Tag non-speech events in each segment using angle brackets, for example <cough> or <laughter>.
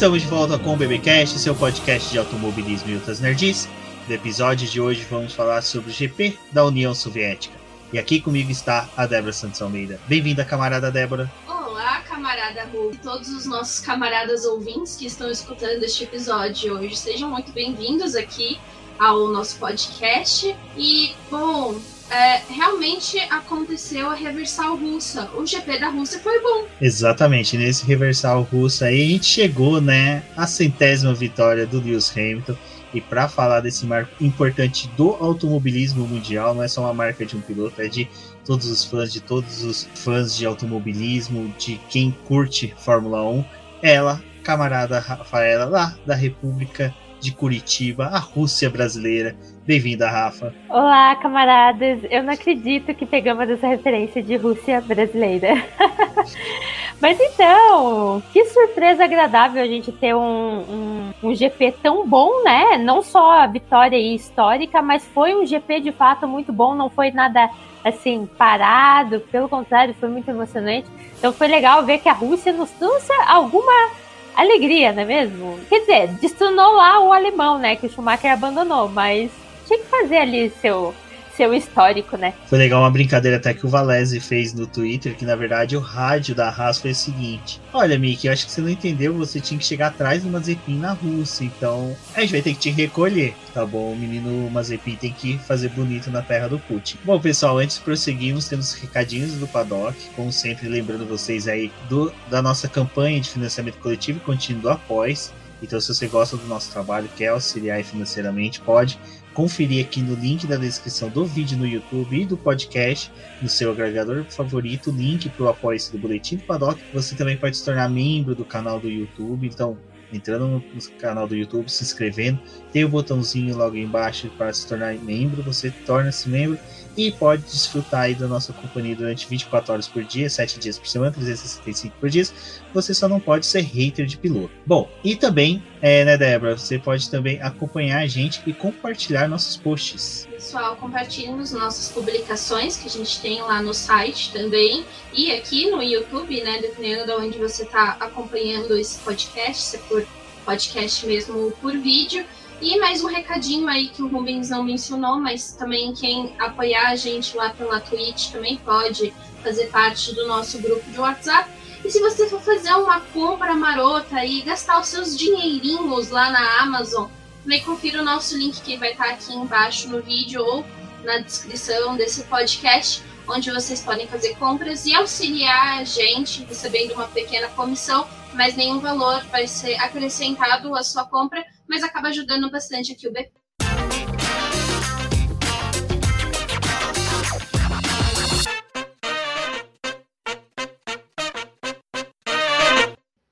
Estamos de volta com o BBcast, seu podcast de automobilismo e outras nerds. No episódio de hoje vamos falar sobre o GP da União Soviética. E aqui comigo está a Débora Santos Almeida. Bem-vinda, camarada Débora. Olá, camarada Ru, e todos os nossos camaradas ouvintes que estão escutando este episódio hoje. Sejam muito bem-vindos aqui ao nosso podcast. E, bom, é, realmente aconteceu a reversal russa. O GP da Rússia foi bom. Exatamente, nesse reversal russo aí a gente chegou, né, à centésima vitória do Lewis Hamilton. E para falar desse marco importante do automobilismo mundial, não é só uma marca de um piloto, é de todos os fãs, de todos os fãs de automobilismo, de quem curte Fórmula 1. Ela, camarada Rafaela, lá da República de Curitiba, a Rússia brasileira. Bem-vinda, Rafa. Olá, camaradas. Eu não acredito que pegamos essa referência de Rússia brasileira. <laughs> Mas então, que surpresa agradável a gente ter um, um, um, GP tão bom, né? Não só a vitória histórica, mas foi um GP de fato muito bom, não foi nada assim parado, pelo contrário, foi muito emocionante. Então foi legal ver que a Rússia nos trouxe alguma alegria, não é mesmo? Quer dizer, destronou lá o alemão, né? Que o Schumacher abandonou, mas tinha que fazer ali seu seu histórico, né? Foi legal uma brincadeira até que o Valese fez no Twitter, que na verdade o rádio da Haas foi o seguinte: Olha, Mickey, eu acho que você não entendeu, você tinha que chegar atrás do Mazepin na Rússia, então a gente vai ter que te recolher, tá bom? O menino Mazepin tem que fazer bonito na terra do Putin. Bom, pessoal, antes de prosseguirmos, temos recadinhos do Paddock, como sempre, lembrando vocês aí do, da nossa campanha de financiamento coletivo e contínuo Após. Então, se você gosta do nosso trabalho, quer auxiliar financeiramente, pode conferir aqui no link da descrição do vídeo no YouTube e do podcast no seu agregador favorito, link para o apoio do Boletim do Paddock. Você também pode se tornar membro do canal do YouTube, então entrando no canal do YouTube, se inscrevendo, tem o botãozinho logo embaixo para se tornar membro, você torna-se membro e pode desfrutar aí da nossa companhia durante 24 horas por dia, 7 dias por semana, 365 por dia. Você só não pode ser hater de piloto. Bom, e também, é, né, Débora, você pode também acompanhar a gente e compartilhar nossos posts. Pessoal, compartilhe as nossas publicações que a gente tem lá no site também e aqui no YouTube, né, dependendo de onde você está acompanhando esse podcast, se é por podcast mesmo ou por vídeo. E mais um recadinho aí que o Rubens não mencionou, mas também quem apoiar a gente lá pela Twitch também pode fazer parte do nosso grupo de WhatsApp. E se você for fazer uma compra marota e gastar os seus dinheirinhos lá na Amazon, também confira o nosso link que vai estar aqui embaixo no vídeo ou na descrição desse podcast, onde vocês podem fazer compras e auxiliar a gente recebendo uma pequena comissão, mas nenhum valor vai ser acrescentado à sua compra mas acaba ajudando bastante aqui o BP.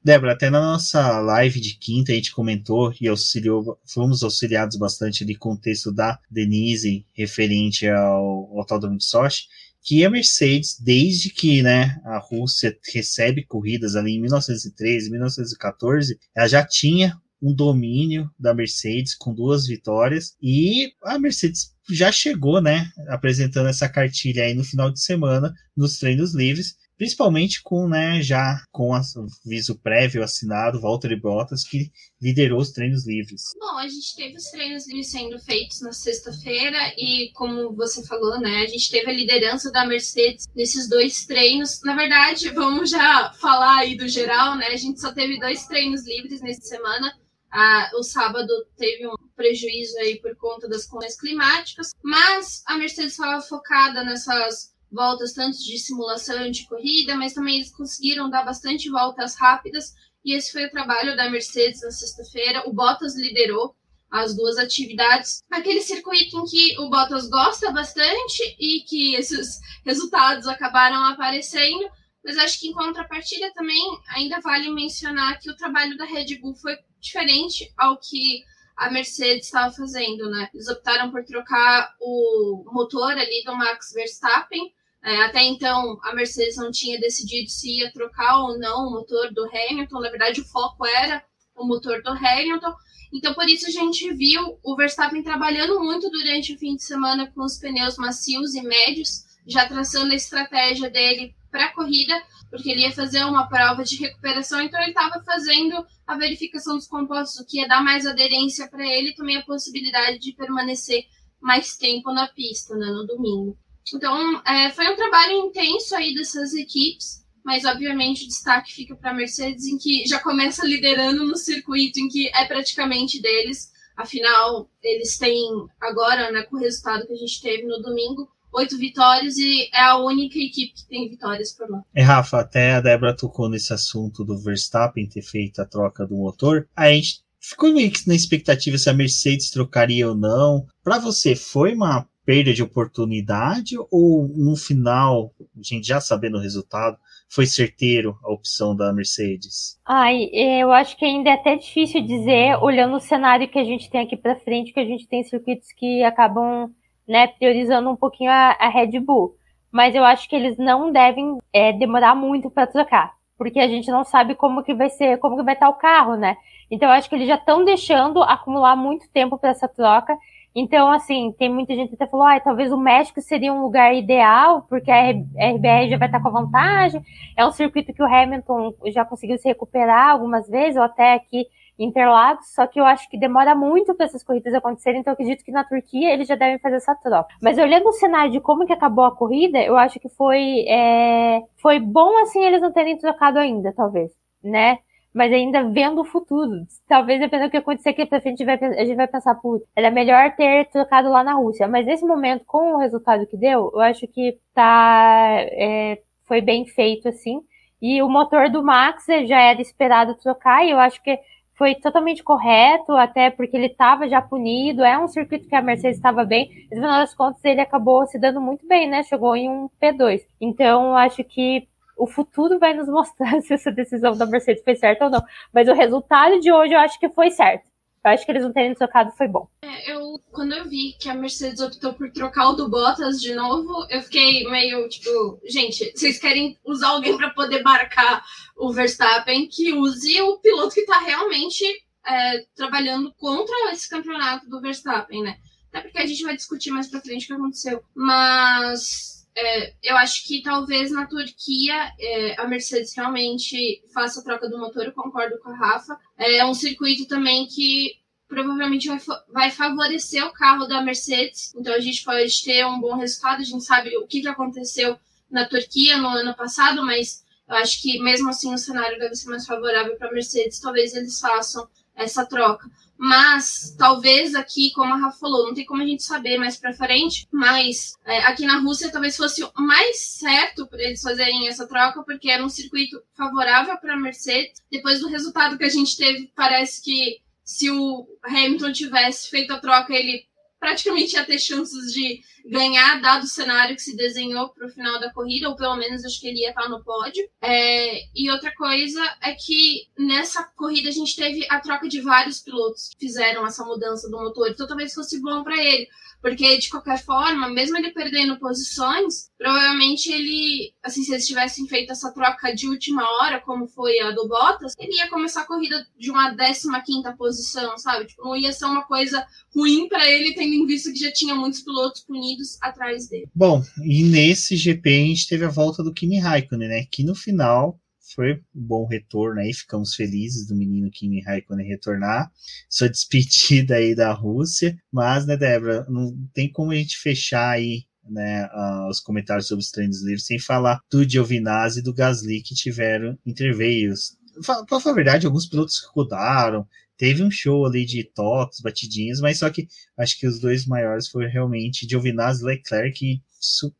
Débora, até na nossa live de quinta a gente comentou e auxiliou, fomos auxiliados bastante ali com o texto da Denise referente ao Autódromo de Sochi, que a Mercedes, desde que né, a Rússia recebe corridas ali em 1913, 1914, ela já tinha um domínio da Mercedes com duas vitórias e a Mercedes já chegou, né, apresentando essa cartilha aí no final de semana nos treinos livres, principalmente com, né, já com aviso prévio assinado, Valtteri Bottas, que liderou os treinos livres. Bom, a gente teve os treinos livres sendo feitos na sexta-feira e, como você falou, né, a gente teve a liderança da Mercedes nesses dois treinos. Na verdade, vamos já falar aí do geral, né, a gente só teve dois treinos livres nessa semana, ah, o sábado teve um prejuízo aí por conta das condições climáticas, mas a Mercedes estava focada nessas voltas tanto de simulação de corrida, mas também eles conseguiram dar bastante voltas rápidas e esse foi o trabalho da Mercedes na sexta-feira. O Bottas liderou as duas atividades. Aquele circuito em que o Bottas gosta bastante e que esses resultados acabaram aparecendo, mas acho que em contrapartida também ainda vale mencionar que o trabalho da Red Bull foi diferente ao que a Mercedes estava fazendo, né? Eles optaram por trocar o motor ali do Max Verstappen. É, até então, a Mercedes não tinha decidido se ia trocar ou não o motor do Hamilton. Na verdade, o foco era o motor do Hamilton. Então, por isso a gente viu o Verstappen trabalhando muito durante o fim de semana com os pneus macios e médios, já traçando a estratégia dele para a corrida, porque ele ia fazer uma prova de recuperação, então ele estava fazendo a verificação dos compostos, o que ia dar mais aderência para ele e também a possibilidade de permanecer mais tempo na pista, né, no domingo. Então, é, foi um trabalho intenso aí dessas equipes, mas obviamente o destaque fica para a Mercedes, em que já começa liderando no circuito, em que é praticamente deles. Afinal, eles têm agora, né, com o resultado que a gente teve no domingo, oito vitórias e é a única equipe que tem vitórias por lá. É, Rafa, até a Débora tocou nesse assunto do Verstappen ter feito a troca do motor. A gente ficou meio que na expectativa se a Mercedes trocaria ou não. Para você, foi uma perda de oportunidade ou no final, a gente já sabendo o resultado, foi certeiro a opção da Mercedes? Ai, eu acho que ainda é até difícil dizer, olhando o cenário que a gente tem aqui para frente, que a gente tem circuitos que acabam né, priorizando um pouquinho a, a Red Bull. Mas eu acho que eles não devem é, demorar muito para trocar, porque a gente não sabe como que vai ser, como que vai estar o carro, né? Então eu acho que eles já estão deixando acumular muito tempo para essa troca. Então, assim, tem muita gente que até falou, ah, talvez o México seria um lugar ideal, porque a RBR já vai estar com a vantagem. É um circuito que o Hamilton já conseguiu se recuperar algumas vezes, ou até aqui Interlagos, só que eu acho que demora muito para essas corridas acontecerem, então eu acredito que na Turquia eles já devem fazer essa troca. Mas olhando o cenário de como que acabou a corrida, eu acho que foi, é, foi bom assim eles não terem trocado ainda, talvez, né? Mas ainda vendo o futuro. Talvez dependendo do que acontecer aqui pra frente, a gente vai, pensar, putz, era melhor ter trocado lá na Rússia. Mas nesse momento, com o resultado que deu, eu acho que tá, é, foi bem feito, assim. E o motor do Max já era esperado trocar, e eu acho que foi totalmente correto, até porque ele estava já punido, é um circuito que a Mercedes estava bem, e no final das contas ele acabou se dando muito bem, né? Chegou em um P2. Então, acho que o futuro vai nos mostrar <laughs> se essa decisão da Mercedes foi certa ou não. Mas o resultado de hoje eu acho que foi certo. Eu acho que eles não terem trocado foi bom. É, eu, quando eu vi que a Mercedes optou por trocar o do Bottas de novo, eu fiquei meio tipo, gente, vocês querem usar alguém para poder marcar o Verstappen que use o piloto que está realmente é, trabalhando contra esse campeonato do Verstappen, né? Até porque a gente vai discutir mais pra frente o que aconteceu. Mas é, eu acho que talvez na Turquia é, a Mercedes realmente faça a troca do motor, eu concordo com a Rafa. É um circuito também que provavelmente vai, vai favorecer o carro da Mercedes, então a gente pode ter um bom resultado. A gente sabe o que, que aconteceu na Turquia no ano passado, mas eu acho que mesmo assim o cenário deve ser mais favorável para a Mercedes. Talvez eles façam essa troca. Mas talvez aqui, como a Rafa falou, não tem como a gente saber mais para frente, mas é, aqui na Rússia talvez fosse o mais certo para eles fazerem essa troca, porque era um circuito favorável para Mercedes. Depois do resultado que a gente teve, parece que se o Hamilton tivesse feito a troca, ele praticamente ia ter chances de ganhar, dado o cenário que se desenhou para o final da corrida, ou pelo menos acho que ele ia estar no pódio. É, e outra coisa é que nessa corrida a gente teve a troca de vários pilotos que fizeram essa mudança do motor, então talvez fosse bom para ele. Porque, de qualquer forma, mesmo ele perdendo posições, provavelmente ele, assim, se eles tivessem feito essa troca de última hora, como foi a do Bottas, ele ia começar a corrida de uma 15 posição, sabe? Tipo, não ia ser uma coisa ruim para ele, tendo em vista que já tinha muitos pilotos punidos atrás dele. Bom, e nesse GP a gente teve a volta do Kimi Raikkonen, né? Que no final foi um bom retorno aí, ficamos felizes do menino Kimi Raikkonen retornar. Sua despedida aí da Rússia, mas, né, Débora, não tem como a gente fechar aí né, os comentários sobre os treinos livres sem falar do Giovinazzi e do Gasly que tiveram interveios. Para falar a verdade, alguns pilotos rodaram, teve um show ali de toques, batidinhas, mas só que acho que os dois maiores foram realmente Giovinazzi Leclerc e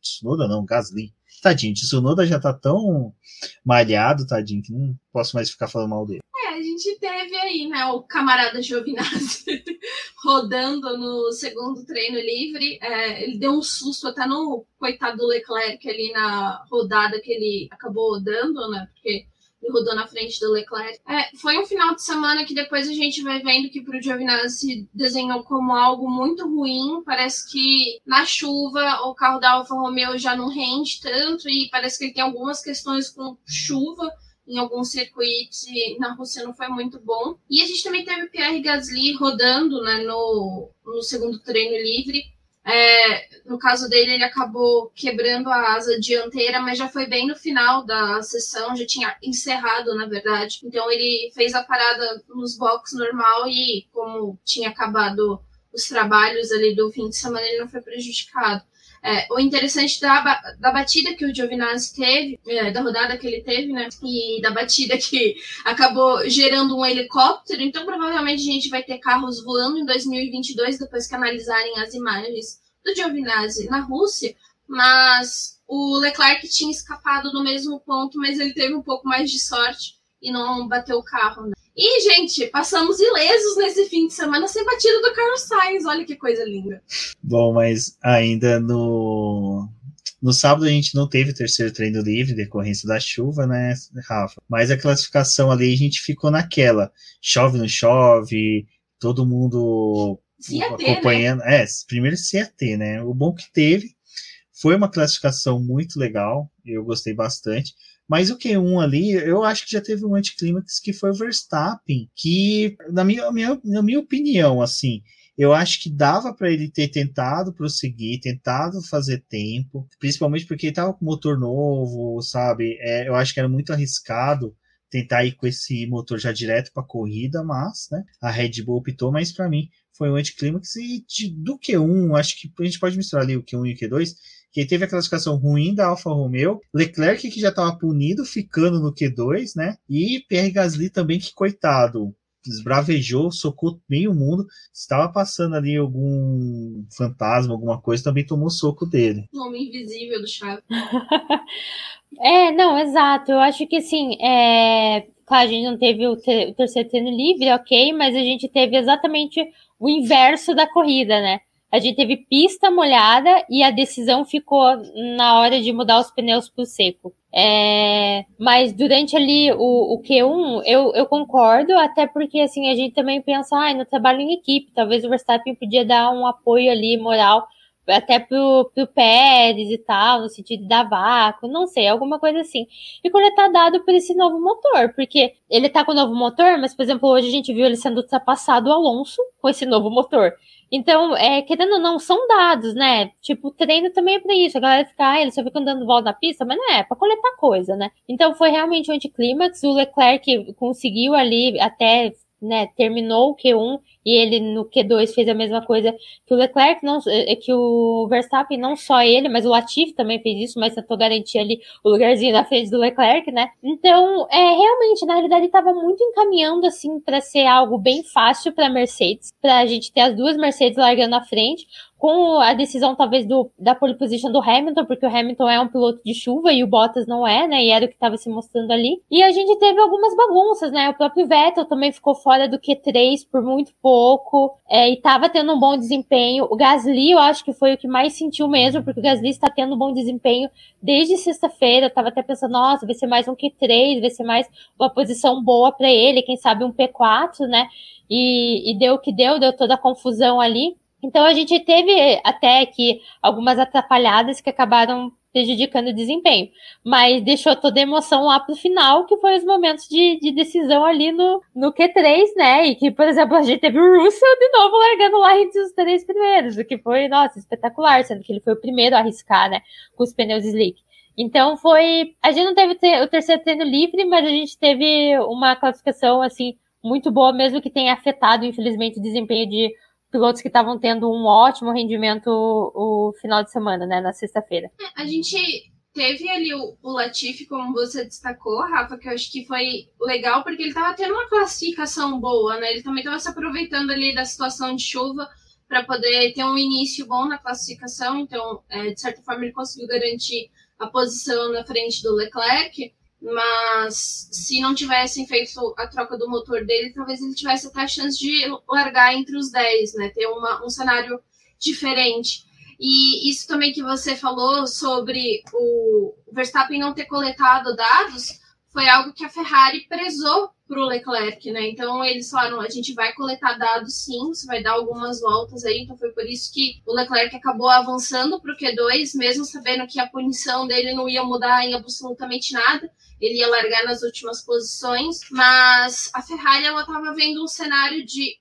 Tsunoda não, Gasly. Tadinho, Tsunoda já tá tão malhado, tadinho, que não posso mais ficar falando mal dele. A gente teve aí, né, o camarada Giovinazzi <laughs> rodando no segundo treino livre. É, ele deu um susto até no coitado do Leclerc ali na rodada que ele acabou rodando, né, porque ele rodou na frente do Leclerc. É, foi um final de semana que depois a gente vai vendo que pro Giovinazzi desenhou como algo muito ruim. Parece que na chuva o carro da Alfa Romeo já não rende tanto e parece que ele tem algumas questões com chuva em alguns circuitos e na Rússia não foi muito bom. E a gente também teve Pierre Gasly rodando né, no, no segundo treino livre. É, no caso dele, ele acabou quebrando a asa dianteira, mas já foi bem no final da sessão, já tinha encerrado, na verdade. Então ele fez a parada nos boxes normal e, como tinha acabado os trabalhos ali do fim de semana, ele não foi prejudicado. É, o interessante da, da batida que o Giovinazzi teve, é, da rodada que ele teve, né? E da batida que <laughs> acabou gerando um helicóptero. Então, provavelmente, a gente vai ter carros voando em 2022, depois que analisarem as imagens do Giovinazzi na Rússia. Mas o Leclerc tinha escapado do mesmo ponto, mas ele teve um pouco mais de sorte e não bateu o carro. Né? E, gente, passamos ilesos nesse fim de semana sem batida do Carlos Sainz. Olha que coisa linda. Bom, mas ainda no. No sábado a gente não teve terceiro treino livre, decorrência da chuva, né, Rafa? Mas a classificação ali a gente ficou naquela. Chove, não chove, todo mundo CAT, acompanhando. Né? É, primeiro CAT, né? O bom que teve foi uma classificação muito legal, eu gostei bastante. Mas o Q1 ali, eu acho que já teve um anticlímax que foi o Verstappen, que, na minha, minha, na minha opinião, assim, eu acho que dava para ele ter tentado prosseguir, tentado fazer tempo, principalmente porque ele tava com motor novo, sabe? É, eu acho que era muito arriscado tentar ir com esse motor já direto para corrida, mas, né? A Red Bull optou, mas para mim foi um anticlímax e de, do Q1, acho que a gente pode misturar ali o Q1 e o Q2 que teve a classificação ruim da Alfa Romeo, Leclerc que já estava punido ficando no Q2, né? E Pierre Gasly também que coitado, esbravejou, socou meio mundo. Estava passando ali algum fantasma, alguma coisa, também tomou soco dele. O homem invisível do Chaves. <laughs> é, não, exato. Eu acho que assim, é... claro, a gente não teve o, ter o terceiro treino livre, ok, mas a gente teve exatamente o inverso da corrida, né? A gente teve pista molhada e a decisão ficou na hora de mudar os pneus para o seco. É, mas durante ali o, o Q1, eu, eu concordo, até porque assim a gente também pensa, ah, no trabalho em equipe, talvez o Verstappen podia dar um apoio ali moral até pro, pro Pérez e tal, no sentido dar vácuo, não sei, alguma coisa assim. E tá dado por esse novo motor, porque ele tá com o novo motor, mas, por exemplo, hoje a gente viu ele sendo ultrapassado o Alonso com esse novo motor. Então, é, querendo ou não, são dados, né? Tipo, treino também é pra isso. A galera fica, ah, ele só fica andando volta na pista, mas não é, é pra coletar coisa, né? Então, foi realmente um anticlímax. O Leclerc conseguiu ali até né, terminou o Q1 e ele no Q2 fez a mesma coisa que o Leclerc, não, é, é que o Verstappen, não só ele, mas o Latifi também fez isso, mas tentou garantir ali o lugarzinho na frente do Leclerc, né? Então, é realmente, na realidade, estava muito encaminhando assim para ser algo bem fácil para Mercedes, para a gente ter as duas Mercedes largando à frente com a decisão talvez do, da pole position do Hamilton, porque o Hamilton é um piloto de chuva e o Bottas não é, né? E era o que estava se mostrando ali. E a gente teve algumas bagunças, né? O próprio Vettel também ficou fora do Q3 por muito pouco é, e estava tendo um bom desempenho. O Gasly, eu acho que foi o que mais sentiu mesmo, porque o Gasly está tendo um bom desempenho desde sexta-feira. Eu tava até pensando, nossa, vai ser mais um Q3, vai ser mais uma posição boa para ele, quem sabe um P4, né? E, e deu o que deu, deu toda a confusão ali. Então a gente teve até que algumas atrapalhadas que acabaram prejudicando o desempenho, mas deixou toda a emoção lá pro final, que foi os momentos de, de decisão ali no, no Q3, né? E que, por exemplo, a gente teve o Russell de novo largando lá entre os três primeiros, o que foi, nossa, espetacular, sendo que ele foi o primeiro a arriscar, né? Com os pneus slick. Então foi. A gente não teve o terceiro treino livre, mas a gente teve uma classificação assim muito boa, mesmo que tenha afetado, infelizmente, o desempenho de pilotos que estavam tendo um ótimo rendimento o, final de semana, né, na sexta-feira. É, a gente teve ali o, o Latifi, como você destacou, Rafa, que eu acho que foi legal porque ele estava tendo uma classificação boa, né? Ele também estava se aproveitando ali da situação de chuva para poder ter um início bom na classificação. Então, é, de certa forma, ele conseguiu garantir a posição na frente do Leclerc mas se não tivessem feito a troca do motor dele, talvez ele tivesse até a chance de largar entre os 10, né? Ter uma, um cenário diferente. E isso também que você falou sobre o Verstappen não ter coletado dados foi algo que a Ferrari prezou para o Leclerc, né? Então eles falaram: a gente vai coletar dados sim, você vai dar algumas voltas aí. Então foi por isso que o Leclerc acabou avançando para o Q2, mesmo sabendo que a punição dele não ia mudar em absolutamente nada ele ia largar nas últimas posições, mas a Ferrari ela estava vendo um cenário de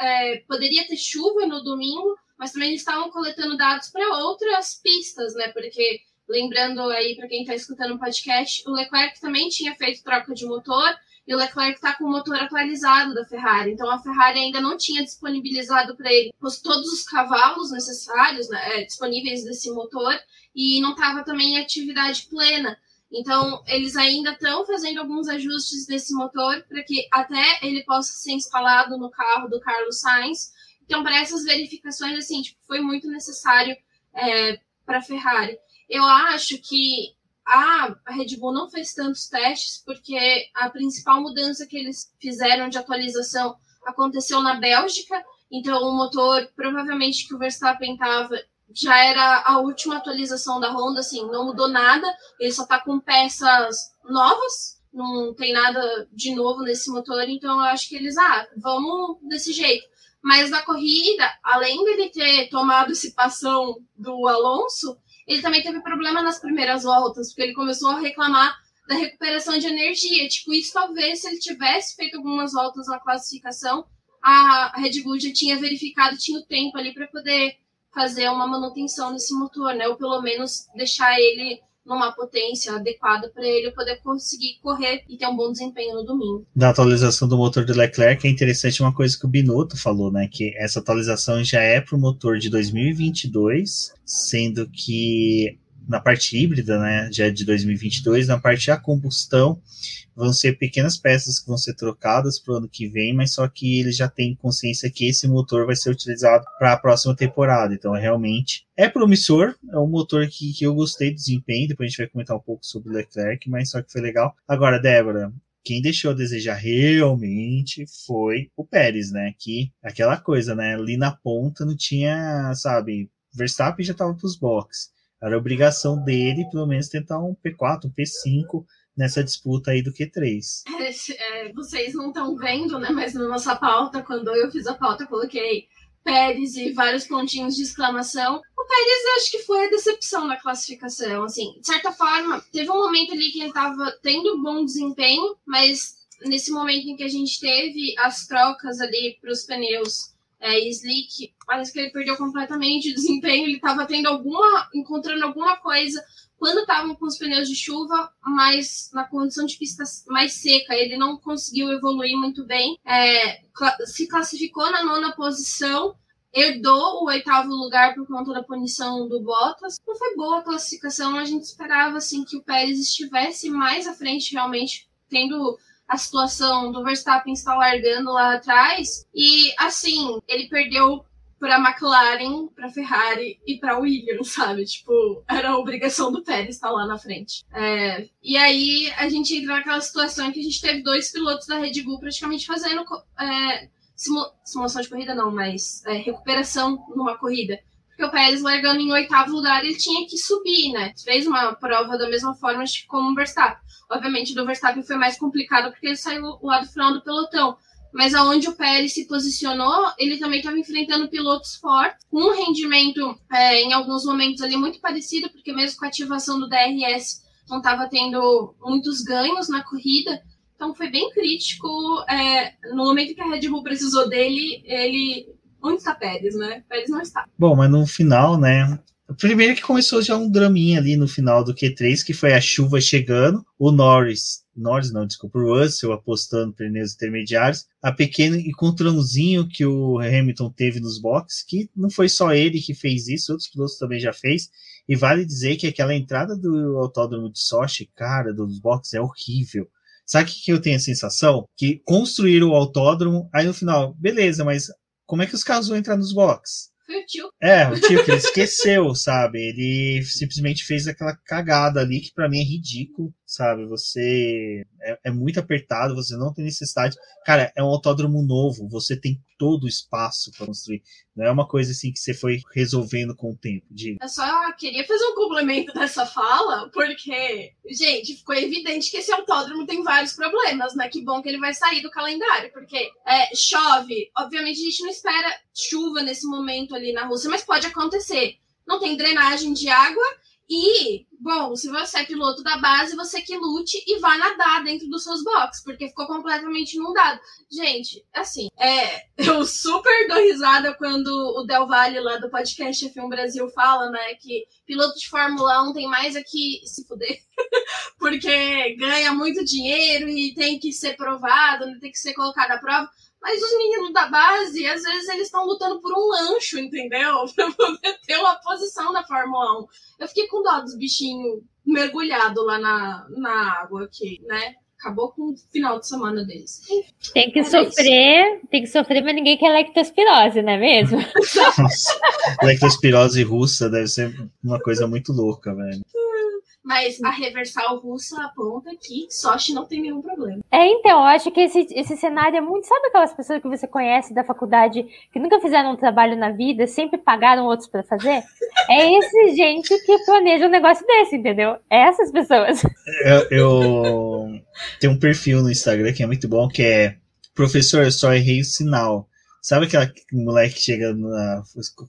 é, poderia ter chuva no domingo, mas também eles estavam coletando dados para outras pistas, né? Porque lembrando aí para quem está escutando o podcast, o Leclerc também tinha feito troca de motor e o Leclerc está com o motor atualizado da Ferrari. Então a Ferrari ainda não tinha disponibilizado para ele os, todos os cavalos necessários, né, é, disponíveis desse motor, e não estava também em atividade plena. Então, eles ainda estão fazendo alguns ajustes desse motor para que até ele possa ser instalado no carro do Carlos Sainz. Então, para essas verificações, assim, tipo, foi muito necessário é, para a Ferrari. Eu acho que a Red Bull não fez tantos testes porque a principal mudança que eles fizeram de atualização aconteceu na Bélgica. Então, o motor, provavelmente que o Verstappen estava, já era a última atualização da Honda, assim, não mudou nada. Ele só está com peças novas, não tem nada de novo nesse motor. Então, eu acho que eles, ah, vamos desse jeito. Mas na corrida, além dele ter tomado esse passão do Alonso, ele também teve problema nas primeiras voltas, porque ele começou a reclamar da recuperação de energia. Tipo, isso talvez se ele tivesse feito algumas voltas na classificação, a Red Bull já tinha verificado, tinha o tempo ali para poder fazer uma manutenção nesse motor, né? Ou pelo menos deixar ele numa potência adequada para ele poder conseguir correr e ter um bom desempenho no domingo. Da atualização do motor do Leclerc é interessante uma coisa que o Binotto falou, né, que essa atualização já é para o motor de 2022, sendo que na parte híbrida, né, já é de 2022, na parte a combustão vão ser pequenas peças que vão ser trocadas para o ano que vem, mas só que eles já têm consciência que esse motor vai ser utilizado para a próxima temporada. Então, realmente é promissor. É um motor que, que eu gostei do desempenho. Depois a gente vai comentar um pouco sobre o Leclerc, mas só que foi legal. Agora, Débora, quem deixou a desejar realmente foi o Pérez, né? Que aquela coisa, né? Ali na ponta não tinha, sabe, Verstappen já estava para os boxes. Era obrigação dele, pelo menos, tentar um P4, um P5 nessa disputa aí do Q3. É, vocês não estão vendo, né? Mas na nossa pauta, quando eu fiz a pauta, coloquei Pérez e vários pontinhos de exclamação. O Pérez acho que foi a decepção na classificação. Assim, de certa forma, teve um momento ali que ele estava tendo bom desempenho, mas nesse momento em que a gente teve as trocas ali para os pneus é, slick, parece que ele perdeu completamente o desempenho. Ele estava tendo alguma, encontrando alguma coisa quando estavam com os pneus de chuva, mas na condição de pista mais seca, ele não conseguiu evoluir muito bem. É, se classificou na nona posição, herdou o oitavo lugar por conta da punição do Bottas. Não foi boa a classificação, a gente esperava assim que o Pérez estivesse mais à frente realmente, tendo a situação do Verstappen estar largando lá atrás. E assim, ele perdeu para McLaren, para Ferrari e para Williams, <laughs> sabe? Tipo, era a obrigação do Pérez estar lá na frente. É, e aí a gente entra naquela situação em que a gente teve dois pilotos da Red Bull praticamente fazendo é, simulação de corrida, não, mas é, recuperação numa corrida. Porque o Pérez largando em oitavo lugar, ele tinha que subir, né? Fez uma prova da mesma forma como o Verstappen. Obviamente, do Verstappen foi mais complicado porque ele saiu lá do final do pelotão mas aonde o Pérez se posicionou, ele também estava enfrentando pilotos fortes, com um rendimento é, em alguns momentos ali muito parecido, porque mesmo com a ativação do DRS não estava tendo muitos ganhos na corrida. Então foi bem crítico. É, no momento que a Red Bull precisou dele, ele. Onde está Pérez, né? Pérez não está. Bom, mas no final, né? Primeiro que começou já um draminha ali no final do Q3, que foi a chuva chegando, o Norris Norris não, desculpa, o Russell apostando pneus intermediários, a pequeno encontrãozinho que o Hamilton teve nos boxes, que não foi só ele que fez isso, outros pilotos também já fez, e vale dizer que aquela entrada do autódromo de Sochi, cara, dos boxes é horrível. Sabe o que eu tenho a sensação? Que construíram o autódromo, aí no final, beleza, mas como é que os vão entrar nos boxes? Foi o tio. É, o tio que ele <laughs> esqueceu, sabe? Ele simplesmente fez aquela cagada ali que para mim é ridículo, sabe? Você é, é, muito apertado, você não tem necessidade. Cara, é um autódromo novo, você tem todo o espaço para construir. Não é uma coisa assim que você foi resolvendo com o tempo. De... Eu só queria fazer um complemento dessa fala, porque, gente, ficou evidente que esse autódromo tem vários problemas, né? Que bom que ele vai sair do calendário, porque é, chove. Obviamente a gente não espera chuva nesse momento ali na Rússia, mas pode acontecer. Não tem drenagem de água e bom, se você é piloto da base, você que lute e vá nadar dentro dos seus boxes, porque ficou completamente inundado. Gente, assim, é, <laughs> eu super dou risada quando o Del Valle lá do podcast F1 Brasil fala, né, que piloto de Fórmula 1 tem mais aqui se fuder, <laughs> porque ganha muito dinheiro e tem que ser provado, né, tem que ser colocado à prova. Mas os meninos da base, às vezes, eles estão lutando por um lancho, entendeu? <laughs> Pra poder ter uma posição na Fórmula 1. Eu fiquei com dó dos bichinhos mergulhados lá na, na água aqui, né? Acabou com o final de semana deles. Tem que sofrer, isso. tem que sofrer, mas ninguém quer lectospirose, não é mesmo? <laughs> lectospirose russa deve ser uma coisa muito louca, velho. Mas a reversal russa aponta que Sochi não tem nenhum problema. É, então, eu acho que esse, esse cenário é muito. Sabe aquelas pessoas que você conhece da faculdade que nunca fizeram um trabalho na vida, sempre pagaram outros para fazer? É esse <laughs> gente que planeja um negócio desse, entendeu? É essas pessoas. Eu, eu tenho um perfil no Instagram que é muito bom, que é Professor, eu só errei o sinal. Sabe aquela moleque que chega na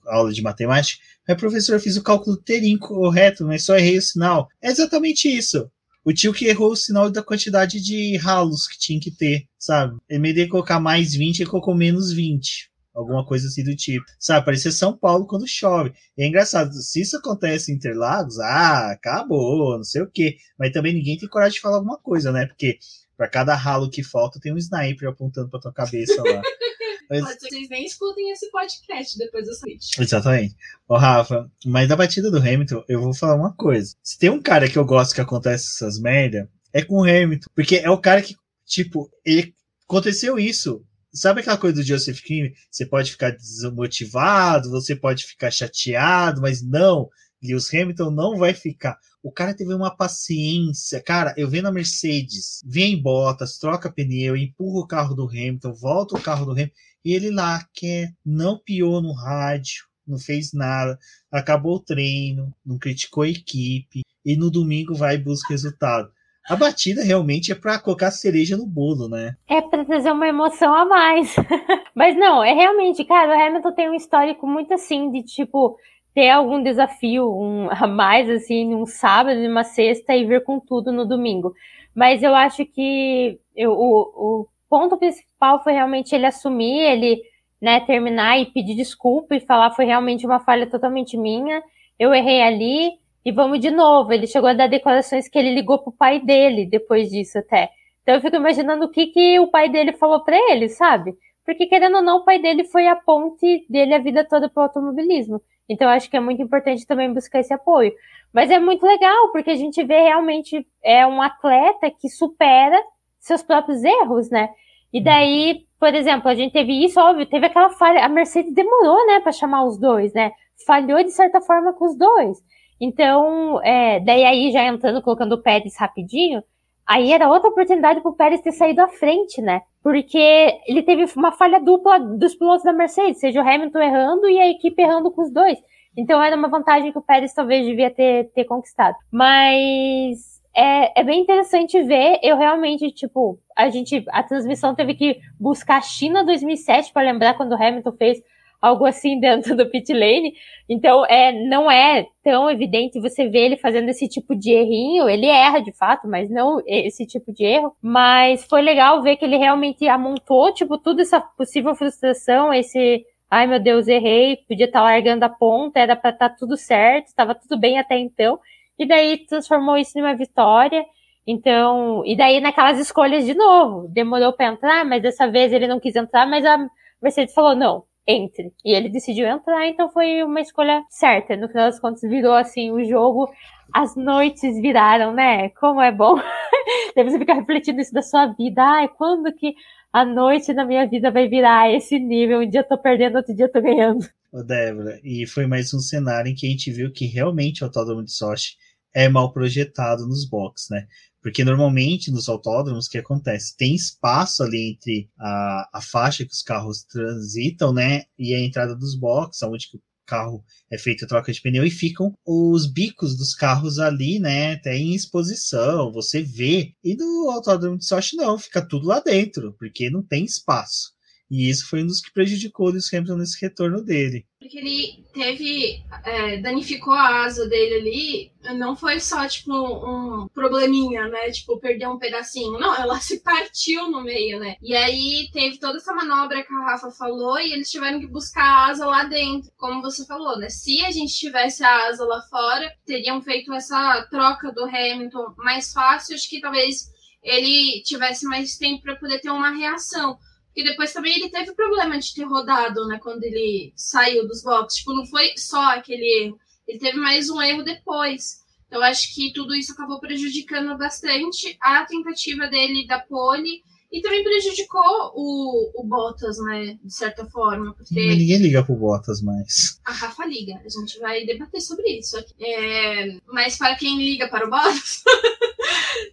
aula de matemática? É, professor, eu fiz o cálculo inteirinho correto, mas só errei o sinal. É exatamente isso. O tio que errou o sinal da quantidade de ralos que tinha que ter, sabe? Em vez de colocar mais 20, ele colocou menos 20. Alguma coisa assim do tipo. Sabe, parecia São Paulo quando chove. E é engraçado, se isso acontece em Interlagos, ah, acabou, não sei o quê. Mas também ninguém tem coragem de falar alguma coisa, né? Porque para cada ralo que falta, tem um sniper apontando pra tua cabeça lá. <laughs> Mas... Vocês nem escutem esse podcast depois do switch. Exatamente. Ô, Rafa, mas da batida do Hamilton, eu vou falar uma coisa. Se tem um cara que eu gosto que acontece essas merda, é com o Hamilton. Porque é o cara que, tipo, ele aconteceu isso. Sabe aquela coisa do Joseph Kim? Você pode ficar desmotivado, você pode ficar chateado, mas não. Lewis Hamilton não vai ficar. O cara teve uma paciência. Cara, eu venho na Mercedes, vem em botas, troca pneu, empurra o carro do Hamilton, volta o carro do Hamilton. E ele lá quer, não piou no rádio, não fez nada, acabou o treino, não criticou a equipe, e no domingo vai e busca resultado. A batida realmente é para colocar cereja no bolo, né? É para trazer uma emoção a mais. <laughs> Mas não, é realmente, cara, o Hamilton tem um histórico muito assim de tipo ter algum desafio um, a mais assim, num sábado, numa sexta e vir com tudo no domingo. Mas eu acho que eu, o, o ponto principal foi realmente ele assumir, ele né, terminar e pedir desculpa e falar foi realmente uma falha totalmente minha. Eu errei ali e vamos de novo. Ele chegou a dar declarações que ele ligou pro pai dele depois disso até. Então eu fico imaginando o que, que o pai dele falou para ele, sabe? Porque querendo ou não, o pai dele foi a ponte dele a vida toda pro automobilismo. Então eu acho que é muito importante também buscar esse apoio. Mas é muito legal, porque a gente vê realmente é um atleta que supera seus próprios erros, né? E daí, por exemplo, a gente teve isso, óbvio, teve aquela falha. A Mercedes demorou, né, para chamar os dois, né? Falhou de certa forma com os dois. Então, é, daí aí já entrando, colocando o Pérez rapidinho, aí era outra oportunidade para o Pérez ter saído à frente, né? Porque ele teve uma falha dupla dos pilotos da Mercedes, seja o Hamilton errando e a equipe errando com os dois. Então era uma vantagem que o Pérez talvez devia ter, ter conquistado. Mas é, é bem interessante ver. Eu realmente, tipo, a gente, a transmissão teve que buscar a China 2007 para lembrar quando o Hamilton fez algo assim <laughs> dentro do pit lane. Então, é, não é tão evidente você ver ele fazendo esse tipo de errinho. Ele erra de fato, mas não esse tipo de erro. Mas foi legal ver que ele realmente amontou, tipo, toda essa possível frustração, esse, ai meu Deus, errei, podia estar tá largando a ponta, era para estar tá tudo certo, estava tudo bem até então e daí transformou isso em uma vitória. Então, e daí naquelas escolhas de novo, demorou para entrar, mas dessa vez ele não quis entrar, mas a Mercedes falou não, entre. E ele decidiu entrar, então foi uma escolha certa. No final das contas, virou assim o jogo. As noites viraram, né? Como é bom. <laughs> Deve você ficar refletindo isso da sua vida. Ai, quando que a noite na minha vida vai virar esse nível? Um dia eu tô perdendo, outro dia eu tô ganhando. Ô, Débora, e foi mais um cenário em que a gente viu que realmente o Autódromo de Sochi é mal projetado nos boxes, né? Porque normalmente nos autódromos, o que acontece? Tem espaço ali entre a, a faixa que os carros transitam, né? E a entrada dos boxes, onde o carro é feito a troca de pneu, e ficam os bicos dos carros ali, né? Até em exposição, você vê. E no autódromo de Sochi não, fica tudo lá dentro, porque não tem espaço. E isso foi um dos que prejudicou o Lewis Hamilton nesse retorno dele. Porque ele teve. É, danificou a asa dele ali. Não foi só, tipo, um probleminha, né? Tipo, perder um pedacinho. Não, ela se partiu no meio, né? E aí teve toda essa manobra que a Rafa falou e eles tiveram que buscar a asa lá dentro. Como você falou, né? Se a gente tivesse a asa lá fora, teriam feito essa troca do Hamilton mais fácil. Acho que talvez ele tivesse mais tempo para poder ter uma reação. Porque depois também ele teve problema de ter rodado, né? Quando ele saiu dos boxes. Tipo, não foi só aquele erro. Ele teve mais um erro depois. Então, acho que tudo isso acabou prejudicando bastante a tentativa dele da pole. E também prejudicou o, o Bottas, né? De certa forma. Porque... Ninguém liga pro Bottas mais. A Rafa liga. A gente vai debater sobre isso. É... Mas para quem liga para o Bottas, <laughs>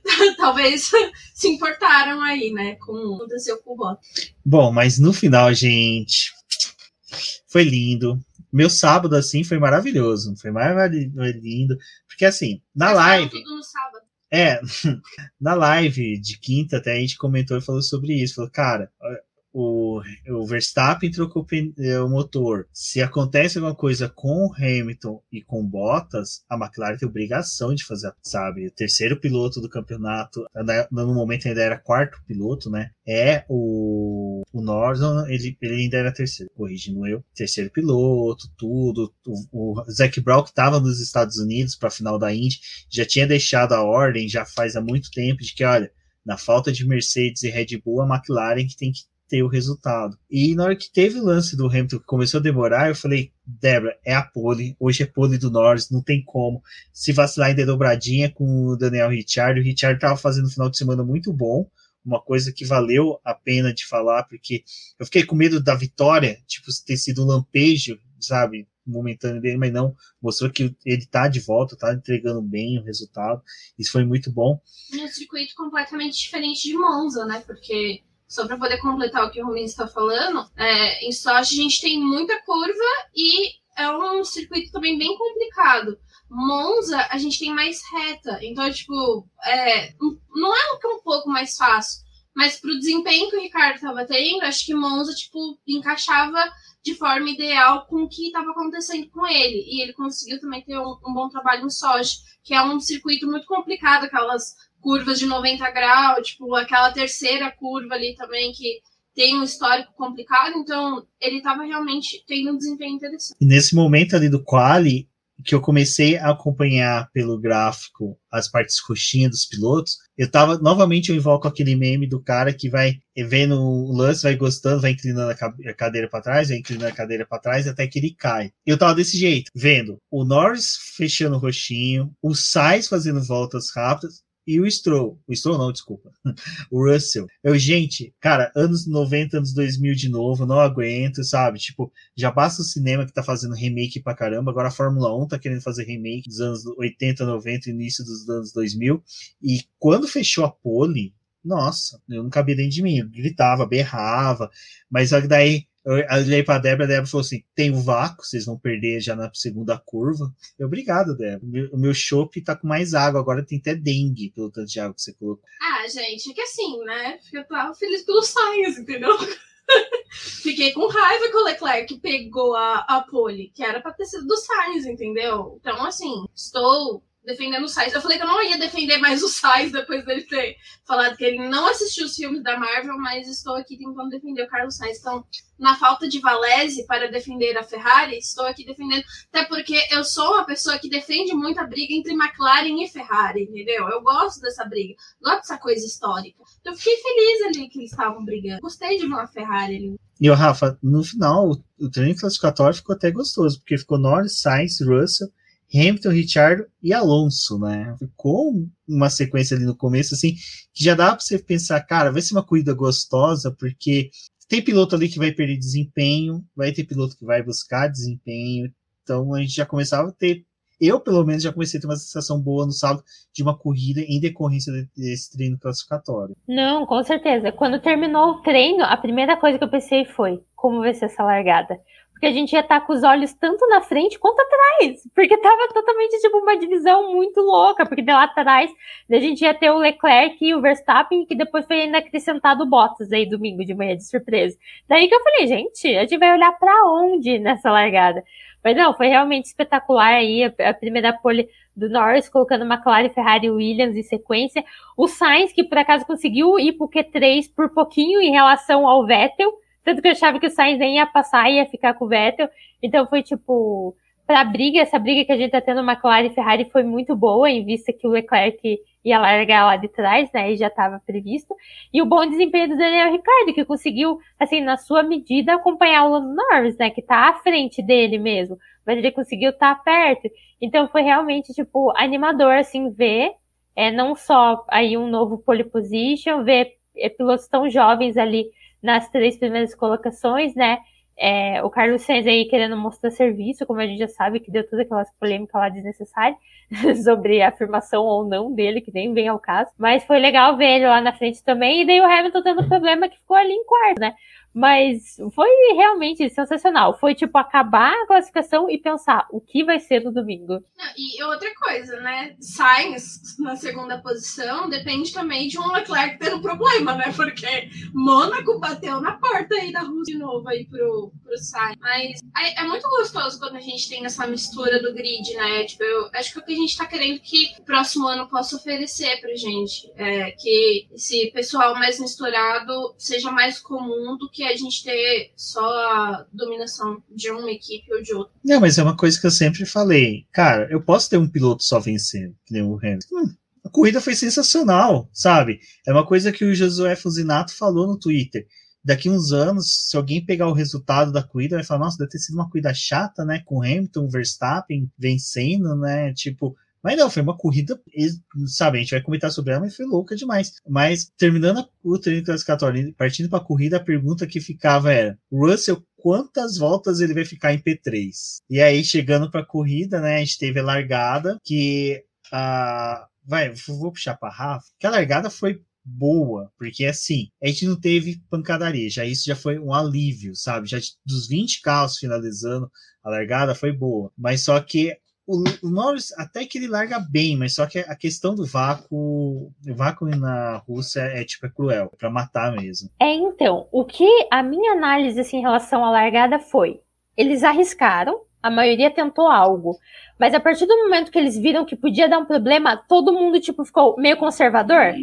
<laughs> talvez se importaram aí, né? Com o que aconteceu com o. Bom, mas no final, gente, foi lindo. Meu sábado, assim, foi maravilhoso. Foi maravilhoso, lindo. Porque, assim, na mas live. Tudo no sábado. É, <laughs> na live de quinta até a gente comentou e falou sobre isso. Falou, cara, o, o Verstappen trocou é, o motor. Se acontece alguma coisa com o Hamilton e com Bottas, a McLaren tem obrigação de fazer, sabe? O terceiro piloto do campeonato, no momento ainda era quarto piloto, né? É o, o Norris, ele, ele ainda era terceiro, corrigindo eu. Terceiro piloto, tudo. O, o Zac Brown, que estava nos Estados Unidos para a final da Indy, já tinha deixado a ordem, já faz há muito tempo, de que, olha, na falta de Mercedes e Red Bull, a McLaren que tem que ter o resultado. E na hora que teve o lance do Hamilton que começou a demorar, eu falei, Débora, é a pole, hoje é pole do Norris, não tem como. Se vacilar ainda dobradinha com o Daniel Ricciardo, o Ricciardo estava fazendo um final de semana muito bom, uma coisa que valeu a pena de falar, porque eu fiquei com medo da vitória, tipo, ter sido um lampejo, sabe, momentâneo dele, mas não, mostrou que ele tá de volta, tá entregando bem o resultado, isso foi muito bom. E um circuito completamente diferente de Monza, né, porque só para poder completar o que o Rubens está falando, é, em Sochi a gente tem muita curva e é um circuito também bem complicado. Monza a gente tem mais reta, então, tipo, é, não é um, um pouco mais fácil, mas para o desempenho que o Ricardo estava tendo, acho que Monza, tipo, encaixava de forma ideal com o que estava acontecendo com ele. E ele conseguiu também ter um, um bom trabalho em Sochi, que é um circuito muito complicado, aquelas curvas de 90 graus, tipo aquela terceira curva ali também que tem um histórico complicado, então ele estava realmente tendo um desempenho interessante. Nesse momento ali do quali, que eu comecei a acompanhar pelo gráfico as partes roxinhas dos pilotos, eu tava, novamente eu invoco aquele meme do cara que vai vendo o lance, vai gostando, vai inclinando a cadeira para trás, vai inclinando a cadeira para trás até que ele cai. Eu tava desse jeito, vendo o Norris fechando o roxinho, o Sainz fazendo voltas rápidas, e o Stroll. O Stroll não, desculpa. <laughs> o Russell. Eu, gente, cara, anos 90, anos 2000 de novo, não aguento, sabe? Tipo, já basta o cinema que tá fazendo remake pra caramba, agora a Fórmula 1 tá querendo fazer remake dos anos 80, 90, início dos anos 2000. E quando fechou a pole, nossa, eu não cabia dentro de mim. Eu gritava, berrava, mas daí eu olhei pra Débora, a Débora falou assim: tem um vácuo, vocês vão perder já na segunda curva. Eu, obrigado, Débora. O meu chopp tá com mais água, agora tem até dengue pelo tanto de água que você colocou. Ah, gente, é que assim, né? Eu tava feliz pelo Sainz, entendeu? <laughs> Fiquei com raiva que o Leclerc pegou a, a pole, que era pra ter sido do Sainz, entendeu? Então, assim, estou defendendo o Sainz. Eu falei que eu não ia defender mais o Sainz depois dele ter falado que ele não assistiu os filmes da Marvel, mas estou aqui tentando defender o Carlos Sainz. Então, na falta de Valese para defender a Ferrari, estou aqui defendendo, até porque eu sou uma pessoa que defende muito a briga entre McLaren e Ferrari, entendeu? Eu gosto dessa briga, gosto dessa coisa histórica. Eu fiquei feliz ali que eles estavam brigando. Gostei de ver uma Ferrari ali. E o Rafa, no final, o treino classificatório ficou até gostoso, porque ficou Norris, Sainz, Russell Hamilton, Richard e Alonso, né? Ficou uma sequência ali no começo, assim, que já dá para você pensar, cara, vai ser uma corrida gostosa, porque tem piloto ali que vai perder desempenho, vai ter piloto que vai buscar desempenho, então a gente já começava a ter, eu pelo menos já comecei a ter uma sensação boa no sábado de uma corrida em decorrência desse treino classificatório. Não, com certeza. Quando terminou o treino, a primeira coisa que eu pensei foi, como vai ser essa largada? Porque a gente ia estar tá com os olhos tanto na frente quanto atrás, porque tava totalmente tipo uma divisão muito louca, porque de lá atrás a gente ia ter o Leclerc e o Verstappen, que depois foi ainda acrescentado o Bottas aí domingo de manhã de surpresa. Daí que eu falei, gente, a gente vai olhar para onde nessa largada? Mas não, foi realmente espetacular aí a, a primeira pole do Norris, colocando McLaren, Ferrari e Williams em sequência. O Sainz, que por acaso conseguiu ir pro Q3 por pouquinho em relação ao Vettel, tanto que eu achava que o Sainz nem ia passar, ia ficar com o Vettel. Então foi tipo, pra briga, essa briga que a gente tá tendo McLaren e Ferrari foi muito boa, em vista que o Leclerc ia largar lá de trás, né, e já estava previsto. E o bom desempenho do Daniel Ricciardo, que conseguiu, assim, na sua medida, acompanhar o Lando Norris, né, que tá à frente dele mesmo, mas ele conseguiu estar tá perto. Então foi realmente, tipo, animador, assim, ver, é, não só aí um novo pole position, ver é, pilotos tão jovens ali nas três primeiras colocações, né, é, o Carlos Sainz aí querendo mostrar serviço, como a gente já sabe, que deu toda aquelas polêmicas lá desnecessárias <laughs> sobre a afirmação ou não dele, que nem vem ao caso. Mas foi legal ver ele lá na frente também, e daí o Hamilton tendo problema que ficou ali em quarto, né? Mas foi realmente sensacional. Foi tipo acabar a classificação e pensar o que vai ser no domingo. E outra coisa, né? Sainz na segunda posição depende também de um Leclerc tendo problema, né? Porque Mônaco bateu na porta aí da Rússia de novo aí pro, pro Sainz. Mas é, é, muito gostoso quando a gente tem essa mistura do grid, né? Tipo, eu acho que é o que a gente tá querendo que o próximo ano possa oferecer pra gente. É que esse pessoal mais misturado seja mais comum do que a gente ter só a dominação de uma equipe ou de outra. Não, mas é uma coisa que eu sempre falei. Cara, eu posso ter um piloto só vencendo, que nem o Hamilton. Hum, a corrida foi sensacional, sabe? É uma coisa que o Josué Fusinato falou no Twitter. Daqui uns anos, se alguém pegar o resultado da corrida, vai falar, nossa, deve ter sido uma corrida chata, né? Com Hamilton, Verstappen vencendo, né? Tipo, mas não, foi uma corrida, sabe, a gente vai comentar sobre ela, mas foi louca demais. Mas terminando o treino classificatório, partindo para a corrida, a pergunta que ficava era: Russell, quantas voltas ele vai ficar em P3? E aí, chegando para a corrida, né, a gente teve a largada, que a. Vai, vou puxar para Rafa, que a largada foi boa, porque assim, a gente não teve pancadaria, já isso já foi um alívio, sabe? Já dos 20 carros finalizando, a largada foi boa, mas só que o, o, Norris até que ele larga bem, mas só que a questão do vácuo, o vácuo na Rússia é tipo é cruel, é para matar mesmo. É então, o que a minha análise assim, em relação à largada foi, eles arriscaram, a maioria tentou algo, mas a partir do momento que eles viram que podia dar um problema, todo mundo tipo ficou meio conservador.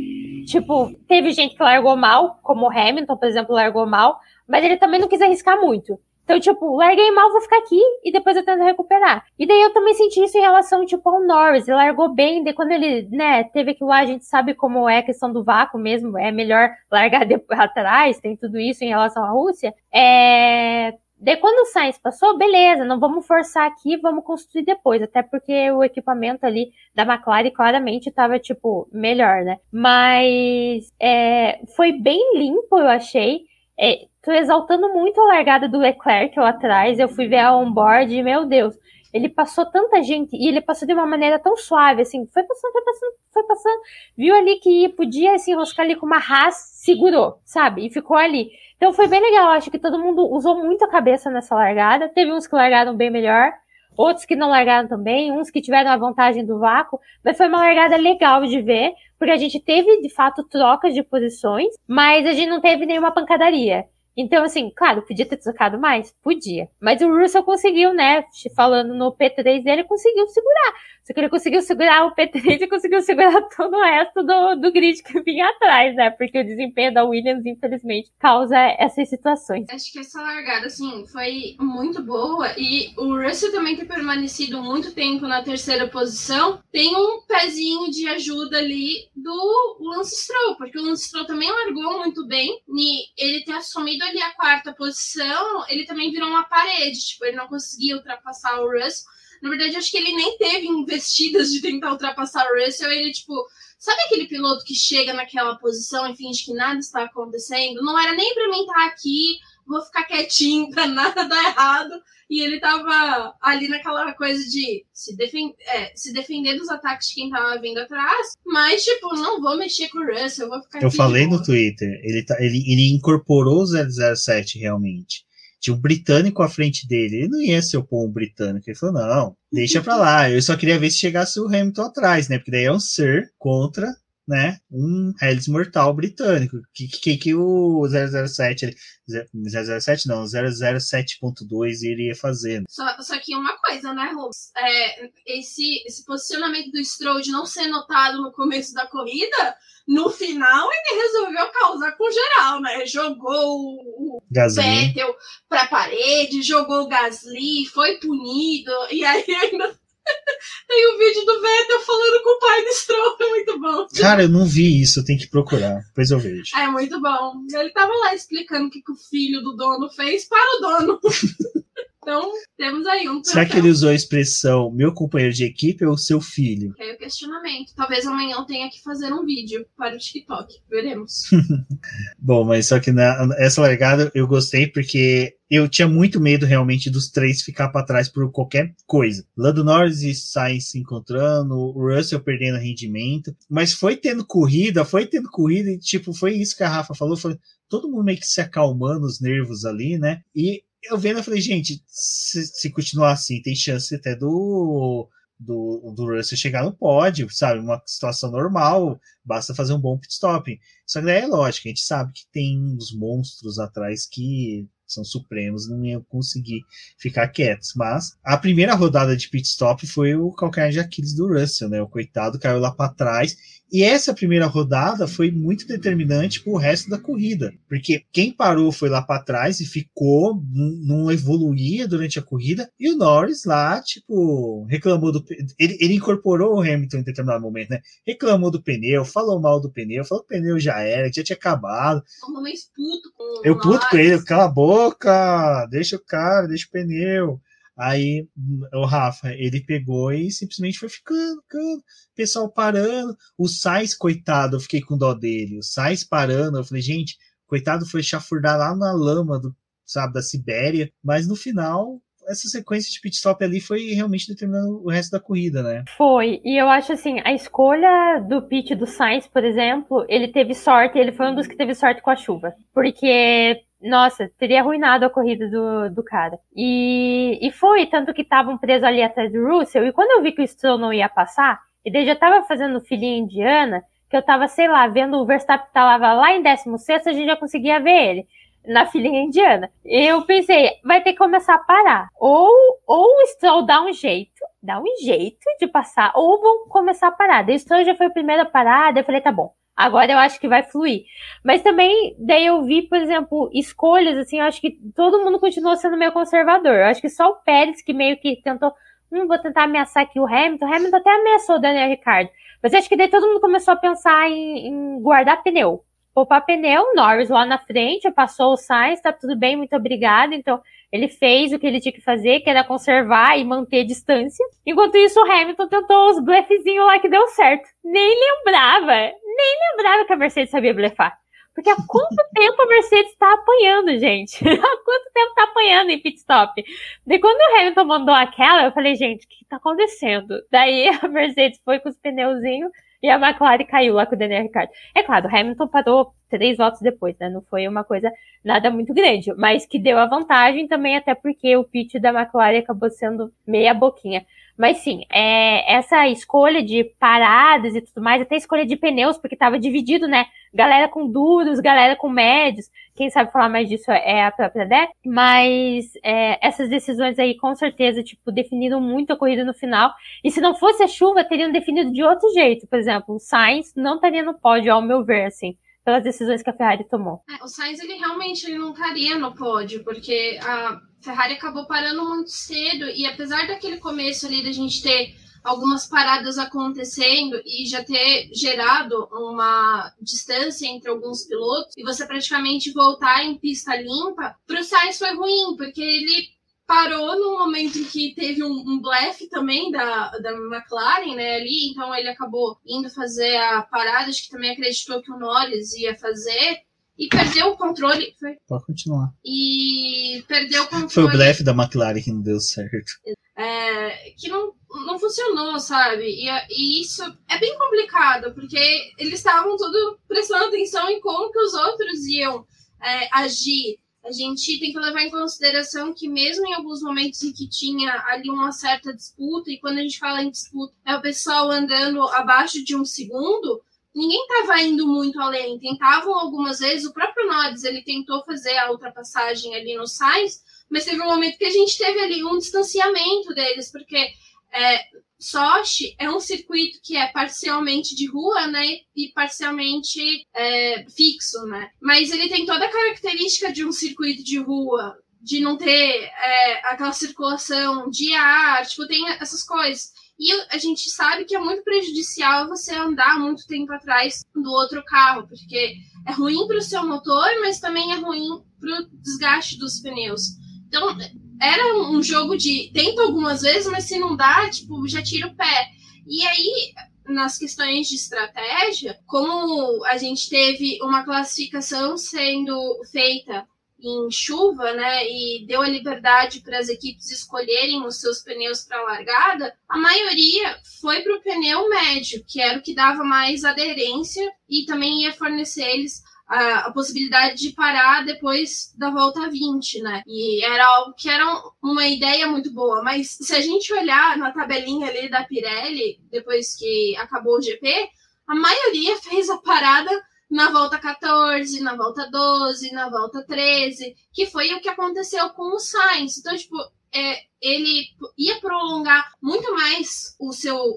Tipo, teve gente que largou mal, como o Hamilton, por exemplo, largou mal, mas ele também não quis arriscar muito. Então, tipo, larguei mal, vou ficar aqui e depois eu tento recuperar. E daí eu também senti isso em relação, tipo, ao Norris. Ele largou bem, daí quando ele, né, teve aquilo lá, a gente sabe como é a questão do vácuo mesmo, é melhor largar <laughs> depois, atrás, tem tudo isso em relação à Rússia. É... Daí quando o Sainz passou, beleza, não vamos forçar aqui, vamos construir depois, até porque o equipamento ali da McLaren claramente estava, tipo, melhor, né? Mas é... foi bem limpo, eu achei. É, tô exaltando muito a largada do Leclerc lá atrás. Eu fui ver a onboard e, meu Deus, ele passou tanta gente e ele passou de uma maneira tão suave, assim, foi passando, foi passando, foi passando, viu ali que podia se enroscar ali com uma Haas, segurou, sabe? E ficou ali. Então foi bem legal, acho que todo mundo usou muito a cabeça nessa largada. Teve uns que largaram bem melhor, outros que não largaram também, uns que tiveram a vantagem do vácuo, mas foi uma largada legal de ver, porque a gente teve de fato trocas de posições, mas a gente não teve nenhuma pancadaria. Então, assim, claro, podia ter trocado mais? Podia. Mas o Russell conseguiu, né? Falando no P3 dele, conseguiu segurar. Só que ele conseguiu segurar o P3 <laughs> e conseguiu segurar todo o resto do, do grid que vinha atrás, né? Porque o desempenho da Williams, infelizmente, causa essas situações. Acho que essa largada, assim, foi muito boa. E o Russell também ter permanecido muito tempo na terceira posição tem um pezinho de ajuda ali do Lance Stroll, porque o Lance Stroll também largou muito bem. E ele ter assumido ali a quarta posição, ele também virou uma parede. Tipo, ele não conseguia ultrapassar o Russell. Na verdade, acho que ele nem teve investidas de tentar ultrapassar o Russell. Ele, tipo, sabe aquele piloto que chega naquela posição e finge que nada está acontecendo? Não era nem pra mim estar aqui, vou ficar quietinho <laughs> pra nada dar errado. E ele tava ali naquela coisa de se, defen é, se defender dos ataques de quem tava vindo atrás, mas, tipo, não vou mexer com o Russell, eu vou ficar Eu falei no Twitter, ele, tá, ele, ele incorporou o 007 realmente. Tinha um britânico à frente dele. Ele não ia ser o um britânico. Ele falou: não, deixa pra lá. Eu só queria ver se chegasse o Hamilton atrás, né? Porque daí é um Sir contra né, um Hellis Mortal britânico. Que, que, que o 007, 007 não, 007.2 iria fazer. Só, só que uma coisa, né, Rubens? É, esse, esse posicionamento do Stroll de não ser notado no começo da corrida, no final ele resolveu causar com geral, né? Jogou o Gasly. Vettel pra parede, jogou o Gasly, foi punido, e aí ainda Tem o um vídeo do Vettel falando com o pai do Stroll, é muito bom. Cara, eu não vi isso, tem que procurar. Depois eu vejo. É muito bom. Ele tava lá explicando o que, que o filho do dono fez para o dono. <laughs> Então, temos aí um. Será que ele usou a expressão meu companheiro de equipe ou seu filho? É o questionamento. Talvez amanhã eu tenha que fazer um vídeo para o TikTok. Veremos. <laughs> Bom, mas só que na, essa largada eu gostei porque eu tinha muito medo realmente dos três ficar para trás por qualquer coisa. Lando Norris e Sainz se encontrando, o Russell perdendo rendimento, mas foi tendo corrida, foi tendo corrida e tipo, foi isso que a Rafa falou, foi todo mundo meio que se acalmando os nervos ali, né? E eu vendo, eu falei, gente, se, se continuar assim, tem chance até do, do, do Russell chegar no pódio, sabe? Uma situação normal, basta fazer um bom pit stop. Só que daí é lógico, a gente sabe que tem uns monstros atrás que são supremos, não iam conseguir ficar quietos. Mas a primeira rodada de pit stop foi o calcanhar de Aquiles do Russell, né? O coitado caiu lá para trás e essa primeira rodada foi muito determinante para o resto da corrida, porque quem parou foi lá para trás e ficou, não evoluía durante a corrida, e o Norris lá, tipo, reclamou do. Ele, ele incorporou o Hamilton em determinado momento, né? Reclamou do pneu, falou mal do pneu, falou que o pneu já era, que já tinha acabado. puto com Eu puto com ele, cala a boca, deixa o cara, deixa o pneu. Aí o Rafa, ele pegou e simplesmente foi ficando, ficando, pessoal parando. O Sainz, coitado, eu fiquei com dó dele. O Sainz parando, eu falei, gente, coitado foi chafurdar lá na lama do, sabe, da Sibéria. Mas no final, essa sequência de pit stop ali foi realmente determinando o resto da corrida, né? Foi, e eu acho assim, a escolha do pit do Sainz, por exemplo, ele teve sorte, ele foi um dos que teve sorte com a chuva. Porque nossa, teria arruinado a corrida do, do cara. E, e foi, tanto que estavam presos ali atrás do Russell, e quando eu vi que o Stroll não ia passar, e daí já tava fazendo filhinha indiana, que eu tava, sei lá, vendo o Verstappen tava lá em 16, a gente já conseguia ver ele na filhinha indiana. Eu pensei, vai ter que começar a parar. Ou, ou o Stroll dá um jeito, dá um jeito de passar, ou vão começar a parar. Daí o Stroll já foi a parar, daí eu falei, tá bom. Agora eu acho que vai fluir. Mas também, daí eu vi, por exemplo, escolhas, assim, eu acho que todo mundo continuou sendo meio conservador. Eu acho que só o Pérez que meio que tentou, hum, vou tentar ameaçar aqui o Hamilton. O Hamilton até ameaçou o Daniel Ricardo. Mas acho que daí todo mundo começou a pensar em, em guardar pneu. Poupar pneu, Norris lá na frente, passou o Sainz, tá tudo bem, muito obrigado. Então, ele fez o que ele tinha que fazer, que era conservar e manter distância. Enquanto isso, o Hamilton tentou os blefezinhos lá que deu certo. Nem lembrava, nem lembrava que a Mercedes sabia blefar. Porque há quanto <laughs> tempo a Mercedes está apanhando, gente? <laughs> há quanto tempo está apanhando em pit stop? Daí quando o Hamilton mandou aquela, eu falei, gente, o que está acontecendo? Daí a Mercedes foi com os pneuzinhos e a McLaren caiu lá com o Daniel Ricciardo. É claro, o Hamilton parou três voltas depois, né? Não foi uma coisa nada muito grande, mas que deu a vantagem também, até porque o pit da McLaren acabou sendo meia boquinha. Mas sim, é, essa escolha de paradas e tudo mais, até escolha de pneus, porque estava dividido, né? Galera com duros, galera com médios. Quem sabe falar mais disso é a própria Dé. Mas é, essas decisões aí, com certeza, tipo, definiram muito a corrida no final. E se não fosse a chuva, teriam definido de outro jeito. Por exemplo, o Sainz não estaria no pódio, ao meu ver, assim pelas decisões que a Ferrari tomou. É, o Sainz ele realmente ele não estaria no pódio, porque a Ferrari acabou parando muito cedo e apesar daquele começo ali da gente ter algumas paradas acontecendo e já ter gerado uma distância entre alguns pilotos e você praticamente voltar em pista limpa, para o Sainz foi ruim, porque ele parou no momento em que teve um, um blefe também da, da McLaren, né, ali, então ele acabou indo fazer a parada, acho que também acreditou que o Norris ia fazer, e perdeu o controle. Foi. Pode continuar. E perdeu o controle. Foi o blefe da McLaren que não deu certo. É, que não, não funcionou, sabe? E, e, isso é bem complicado, porque eles estavam tudo prestando atenção em como que os outros iam é, agir a gente tem que levar em consideração que mesmo em alguns momentos em que tinha ali uma certa disputa, e quando a gente fala em disputa, é o pessoal andando abaixo de um segundo, ninguém estava indo muito além. Tentavam algumas vezes, o próprio Nodes, ele tentou fazer a ultrapassagem ali no Sainz, mas teve um momento que a gente teve ali um distanciamento deles, porque é, Sochi é um circuito que é parcialmente de rua, né, e parcialmente é, fixo, né. Mas ele tem toda a característica de um circuito de rua, de não ter é, aquela circulação de ar, tipo, tem essas coisas. E a gente sabe que é muito prejudicial você andar muito tempo atrás do outro carro, porque é ruim para o seu motor, mas também é ruim para o desgaste dos pneus. Então, era um jogo de tenta algumas vezes, mas se não dá, tipo, já tira o pé. E aí, nas questões de estratégia, como a gente teve uma classificação sendo feita em chuva, né, e deu a liberdade para as equipes escolherem os seus pneus para largada, a maioria foi para o pneu médio, que era o que dava mais aderência e também ia fornecer eles a, a, possibilidade de parar depois da volta 20, né? E era algo que era uma ideia muito boa. Mas se a gente olhar na tabelinha ali da Pirelli, depois que acabou o GP, a maioria fez a parada na volta 14, na volta 12, na volta 13, que foi o que aconteceu com o Sainz. Então, tipo, é, ele ia prolongar muito mais o seu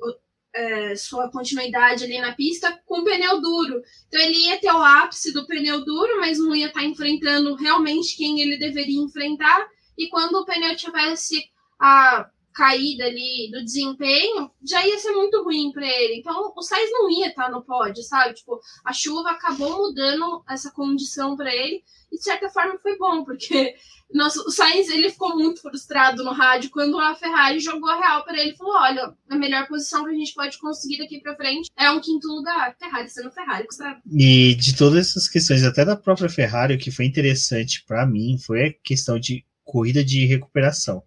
é, sua continuidade ali na pista com pneu duro. Então ele ia ter o ápice do pneu duro, mas não ia estar enfrentando realmente quem ele deveria enfrentar. E quando o pneu tivesse a caída ali do desempenho, já ia ser muito ruim para ele. Então o Sainz não ia estar no pódio, sabe? Tipo, a chuva acabou mudando essa condição para ele. E de certa forma foi bom, porque <laughs> nossa, o Sainz ele ficou muito frustrado no rádio quando a Ferrari jogou a real para ele. Falou: olha, a melhor posição que a gente pode conseguir daqui para frente é um quinto lugar. Ferrari sendo Ferrari. Sabe? E de todas essas questões, até da própria Ferrari, o que foi interessante para mim foi a questão de corrida de recuperação.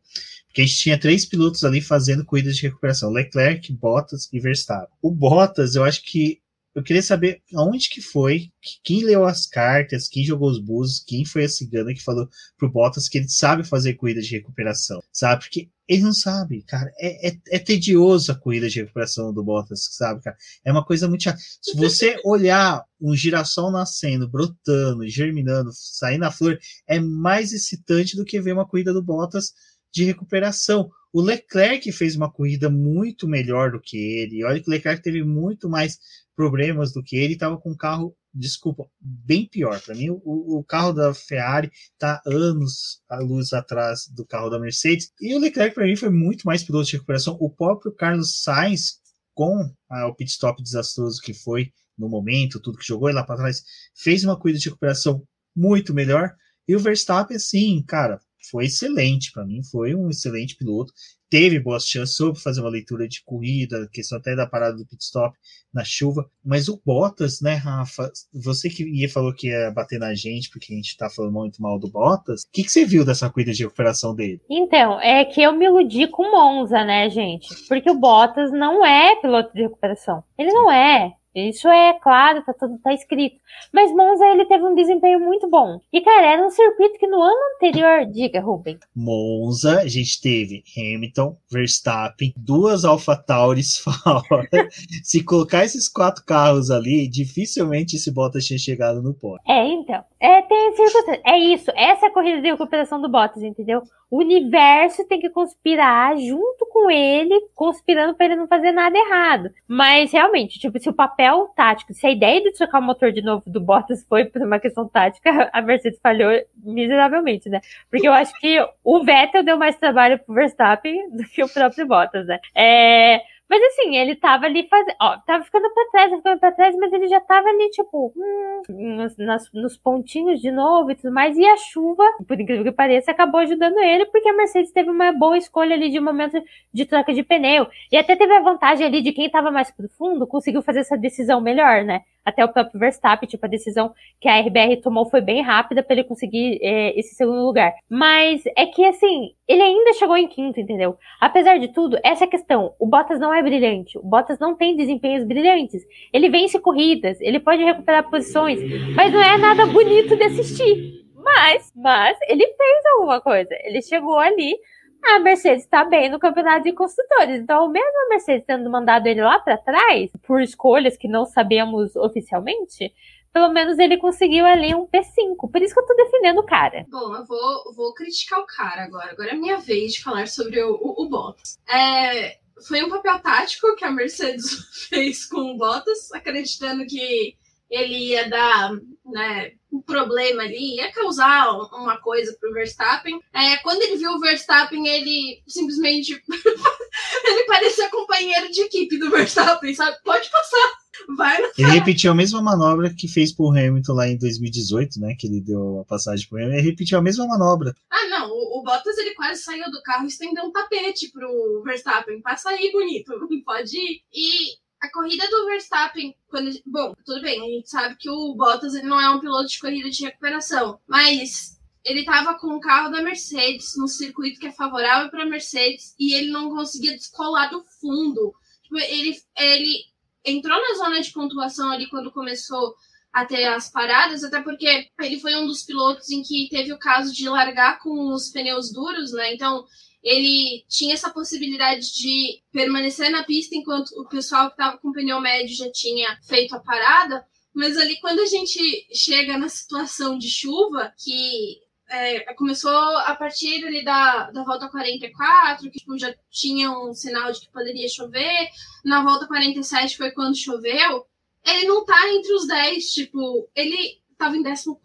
Porque a gente tinha três pilotos ali fazendo corridas de recuperação: Leclerc, Bottas e Verstappen. O Bottas, eu acho que eu queria saber aonde que foi, quem leu as cartas, quem jogou os búzios, quem foi a cigana que falou pro Bottas que ele sabe fazer corrida de recuperação, sabe? Porque ele não sabe, cara. É, é, é tedioso a corrida de recuperação do Bottas, sabe, cara? É uma coisa muito chata. Se você <laughs> olhar um girassol nascendo, brotando, germinando, saindo a flor, é mais excitante do que ver uma corrida do Bottas de recuperação. O Leclerc fez uma corrida muito melhor do que ele. Olha que o Leclerc teve muito mais problemas do que ele, estava com um carro, desculpa, bem pior. Para mim, o, o, carro da Ferrari está anos a luz atrás do carro da Mercedes. E o Leclerc, para mim, foi muito mais piloto de recuperação. O próprio Carlos Sainz, com ah, o pit stop desastroso que foi no momento, tudo que jogou lá para trás, fez uma corrida de recuperação muito melhor. E o Verstappen, sim, cara, foi excelente. Para mim, foi um excelente piloto. Teve boas chances, soube fazer uma leitura de corrida, questão até da parada do pit stop na chuva, mas o Bottas, né, Rafa, você que ia falou que ia bater na gente porque a gente tá falando muito mal do Bottas, o que, que você viu dessa corrida de recuperação dele? Então, é que eu me iludi com Monza, né, gente, porque o Bottas não é piloto de recuperação, ele não é, isso é claro, tá tudo tá escrito. Mas Monza ele teve um desempenho muito bom. E cara, era um circuito que no ano anterior, diga, Ruben. Monza, a gente teve Hamilton, Verstappen, duas AlphaTauris <laughs> fora. Se colocar esses quatro carros ali, dificilmente esse Bottas tinha chegado no pódio. É, então. É, tem circunstância. É isso. Essa é a corrida de recuperação do Bottas, entendeu? O universo tem que conspirar junto com ele, conspirando para ele não fazer nada errado. Mas realmente, tipo, se o papel tático, se a ideia de trocar o motor de novo do Bottas foi por uma questão tática, <laughs> a Mercedes falhou miseravelmente, né? Porque eu acho que o Vettel deu mais trabalho pro Verstappen do que o próprio Bottas, né? É, mas assim, ele tava ali fazendo. Ó, tava ficando pra trás, ficando pra trás, mas ele já tava ali, tipo, hum, nos, nas, nos pontinhos de novo e tudo mais. E a chuva, por incrível que pareça, acabou ajudando ele, porque a Mercedes teve uma boa escolha ali de momento de troca de pneu. E até teve a vantagem ali de quem tava mais pro fundo, conseguiu fazer essa decisão melhor, né? Até o próprio Verstappen, tipo, a decisão que a RBR tomou foi bem rápida para ele conseguir é, esse segundo lugar. Mas é que, assim, ele ainda chegou em quinto, entendeu? Apesar de tudo, essa é a questão. O Bottas não é brilhante. O Bottas não tem desempenhos brilhantes. Ele vence corridas, ele pode recuperar posições, mas não é nada bonito de assistir Mas, mas ele fez alguma coisa. Ele chegou ali, a Mercedes está bem no campeonato de construtores. Então, mesmo a Mercedes tendo mandado ele lá para trás, por escolhas que não sabemos oficialmente, pelo menos ele conseguiu ali um P5. Por isso que eu tô defendendo o cara. Bom, eu vou, vou criticar o cara agora. Agora é minha vez de falar sobre o, o, o Bottas. É, foi um papel tático que a Mercedes <laughs> fez com o Bottas, acreditando que ele ia dar né, um problema ali, ia causar uma coisa pro Verstappen. É, quando ele viu o Verstappen, ele simplesmente <laughs> ele parecia companheiro de equipe do Verstappen, sabe? Pode passar. Vai ele repetiu a mesma manobra que fez pro Hamilton lá em 2018, né? Que ele deu a passagem pro Hamilton. Ele repetiu a mesma manobra. Ah, não. O, o Bottas ele quase saiu do carro e estendeu um tapete pro Verstappen. Passa aí, bonito. <laughs> Pode ir. E a corrida do Verstappen, quando, bom, tudo bem, a gente sabe que o Bottas ele não é um piloto de corrida de recuperação, mas ele estava com o carro da Mercedes no circuito que é favorável para Mercedes e ele não conseguia descolar do fundo. Tipo, ele, ele entrou na zona de pontuação ali quando começou a ter as paradas, até porque ele foi um dos pilotos em que teve o caso de largar com os pneus duros, né? Então ele tinha essa possibilidade de permanecer na pista enquanto o pessoal que estava com pneu médio já tinha feito a parada. Mas ali, quando a gente chega na situação de chuva, que é, começou a partir ali da, da volta 44, que tipo, já tinha um sinal de que poderia chover. Na volta 47 foi quando choveu. Ele não tá entre os 10, tipo, ele tava em 14,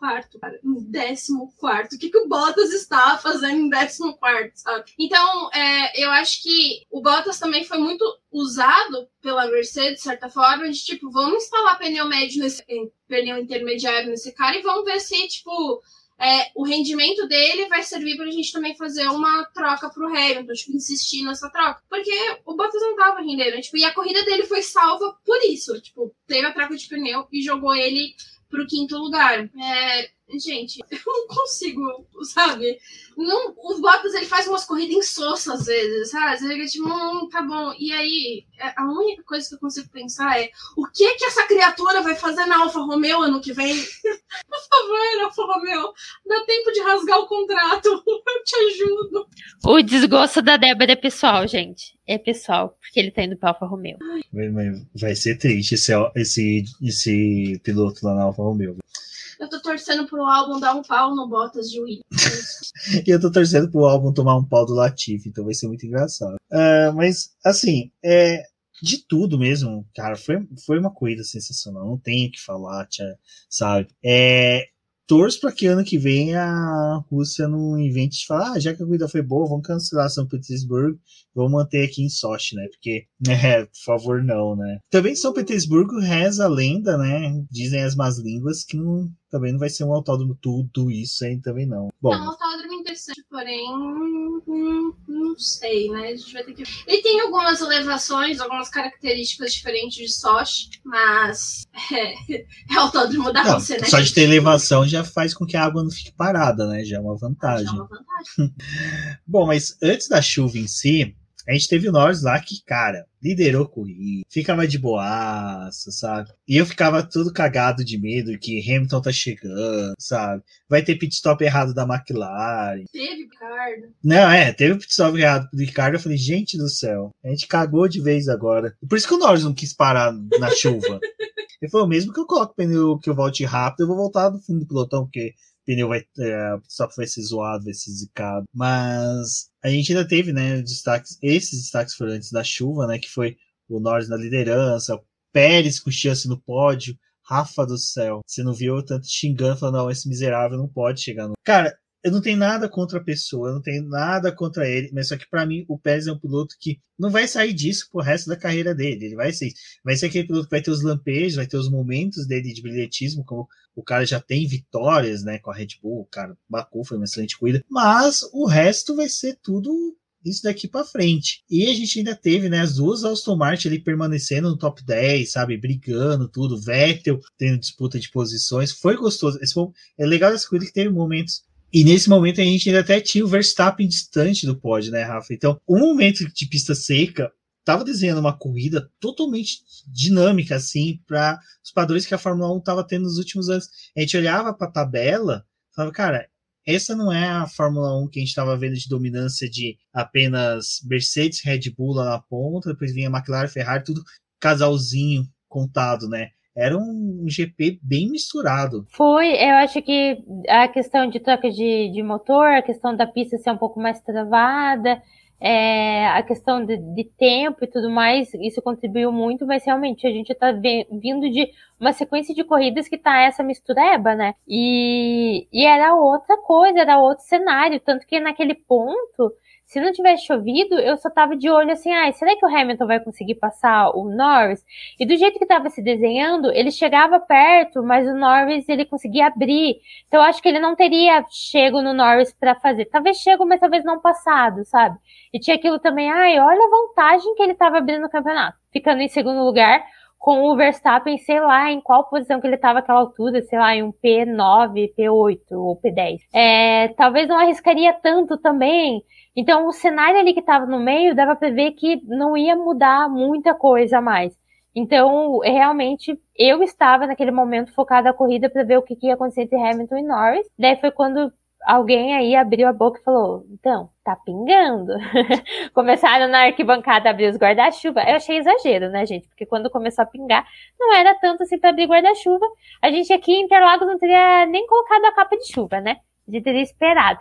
cara. Em 14. O que, que o Bottas estava fazendo em 14, sabe? Então, é, eu acho que o Bottas também foi muito usado pela Mercedes, de certa forma, de tipo, vamos instalar pneu médio nesse pneu intermediário nesse cara e vamos ver se, tipo, é, o rendimento dele vai servir pra gente também fazer uma troca pro Hamilton, tipo, insistir nessa troca. Porque o Bottas não tava rendendo, tipo, e a corrida dele foi salva por isso. Tipo, teve a troca de pneu e jogou ele pro quinto lugar. É, gente, <laughs> eu não consigo, sabe? Não, o Bottas ele faz umas corridas insossas às vezes, sabe? Você fica tipo, hum, tá bom. E aí, é, a única coisa que eu consigo pensar é o que que essa criatura vai fazer na Alfa Romeo ano que vem? <laughs> Por favor, Alfa Romeo, dá tempo de rasgar o contrato, <laughs> eu te ajudo. O desgosto da Débora é pessoal, gente. É pessoal, porque ele tá indo pra Alfa Romeo. Vai ser triste esse, esse, esse piloto lá na Alfa Romeo. Eu tô torcendo pro álbum dar um pau no Bottas de Wii. <laughs> e eu tô torcendo pro álbum tomar um pau do Latif, então vai ser muito engraçado. Uh, mas, assim, é, de tudo mesmo, cara, foi, foi uma corrida sensacional. Não tenho o que falar, tia, sabe? É, torço para que ano que vem a Rússia não invente de falar, ah, já que a corrida foi boa, vamos cancelar São Petersburgo, vamos manter aqui em Sochi, né? Porque, <laughs> é, por favor, não, né? Também São Petersburgo reza a lenda, né? Dizem as más línguas que não, também não vai ser um autódromo tudo isso aí também não. Bom, um autódromo interessante, porém, hum, não sei, né? A gente vai ter que. Ele tem algumas elevações, algumas características diferentes de Sochi, mas é, <laughs> é autódromo da Rússia, né? Só de ter elevação já faz com que a água não fique parada, né? Já é uma vantagem. Já é uma vantagem. <laughs> Bom, mas antes da chuva em si, a gente teve o Norris lá que, cara, liderou corrida, ficava de boaça, sabe? E eu ficava todo cagado de medo que Hamilton tá chegando, sabe? Vai ter pit stop errado da McLaren. Teve, Ricardo. Não, é, teve pit stop errado do Ricardo. Eu falei, gente do céu, a gente cagou de vez agora. Por isso que o Norris não quis parar na chuva. <laughs> Ele falou, mesmo que eu coloque o pneu que eu volte rápido, eu vou voltar do fundo do pelotão, porque pneu vai, é, só vai ser zoado, vai ser zicado. Mas a gente ainda teve, né, destaques, esses destaques foram antes da chuva, né, que foi o Norris na liderança, Pérez com chance no pódio, Rafa do céu, você não viu tanto xingando, falando, não, esse miserável não pode chegar no... Cara, eu não tenho nada contra a pessoa, eu não tenho nada contra ele, mas só que para mim o Pérez é um piloto que não vai sair disso pro resto da carreira dele. Ele vai ser, vai ser aquele piloto que vai ter os lampejos, vai ter os momentos dele de brilhantismo, como o cara já tem vitórias, né, com a Red Bull, o cara Baku foi uma excelente corrida, mas o resto vai ser tudo isso daqui para frente. E a gente ainda teve, né, as duas Aston Martin ali permanecendo no top 10, sabe, brigando tudo, Vettel tendo disputa de posições, foi gostoso. Esse foi, é legal essa corrida que teve momentos e nesse momento a gente ainda até tinha o Verstappen distante do pódio, né, Rafa? Então, um momento de pista seca estava desenhando uma corrida totalmente dinâmica, assim, para os padrões que a Fórmula 1 estava tendo nos últimos anos. A gente olhava para a tabela, Falava, cara, essa não é a Fórmula 1 que a gente estava vendo de dominância de apenas Mercedes, Red Bull lá na ponta, depois vinha McLaren, Ferrari, tudo casalzinho contado, né? Era um GP bem misturado. Foi, eu acho que a questão de troca de, de motor, a questão da pista ser um pouco mais travada, é, a questão de, de, tempo e tudo mais, isso contribuiu muito, mas realmente a gente está vindo de uma sequência de corridas que tá essa mistureba, né? E, e era outra coisa, era outro cenário, tanto que naquele ponto se não tivesse chovido, eu só tava de olho assim, ah, será que o Hamilton vai conseguir passar o Norris? E do jeito que tava se desenhando, ele chegava perto, mas o Norris ele conseguia abrir. Então acho que ele não teria chego no Norris para fazer. Talvez chego, mas talvez não passado, sabe? E tinha aquilo também, ai, olha a vantagem que ele tava abrindo no campeonato, ficando em segundo lugar com o Verstappen, sei lá em qual posição que ele estava naquela altura, sei lá, em um P9, P8 ou P10. É, talvez não arriscaria tanto também. Então, o cenário ali que estava no meio dava para ver que não ia mudar muita coisa mais. Então, realmente, eu estava naquele momento focada na corrida para ver o que, que ia acontecer entre Hamilton e Norris. Daí foi quando alguém aí abriu a boca e falou: então, tá pingando. <laughs> Começaram na arquibancada a abrir os guarda-chuva. Eu achei exagero, né, gente? Porque quando começou a pingar, não era tanto assim para abrir guarda-chuva. A gente aqui em Interlagos não teria nem colocado a capa de chuva, né? de teria esperado.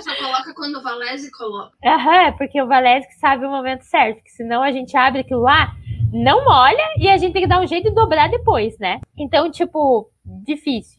Só <laughs> coloca quando o Valese coloca. Aham, porque o Valese que sabe o momento certo, porque senão a gente abre aquilo lá, não molha e a gente tem que dar um jeito de dobrar depois, né? Então, tipo, difícil.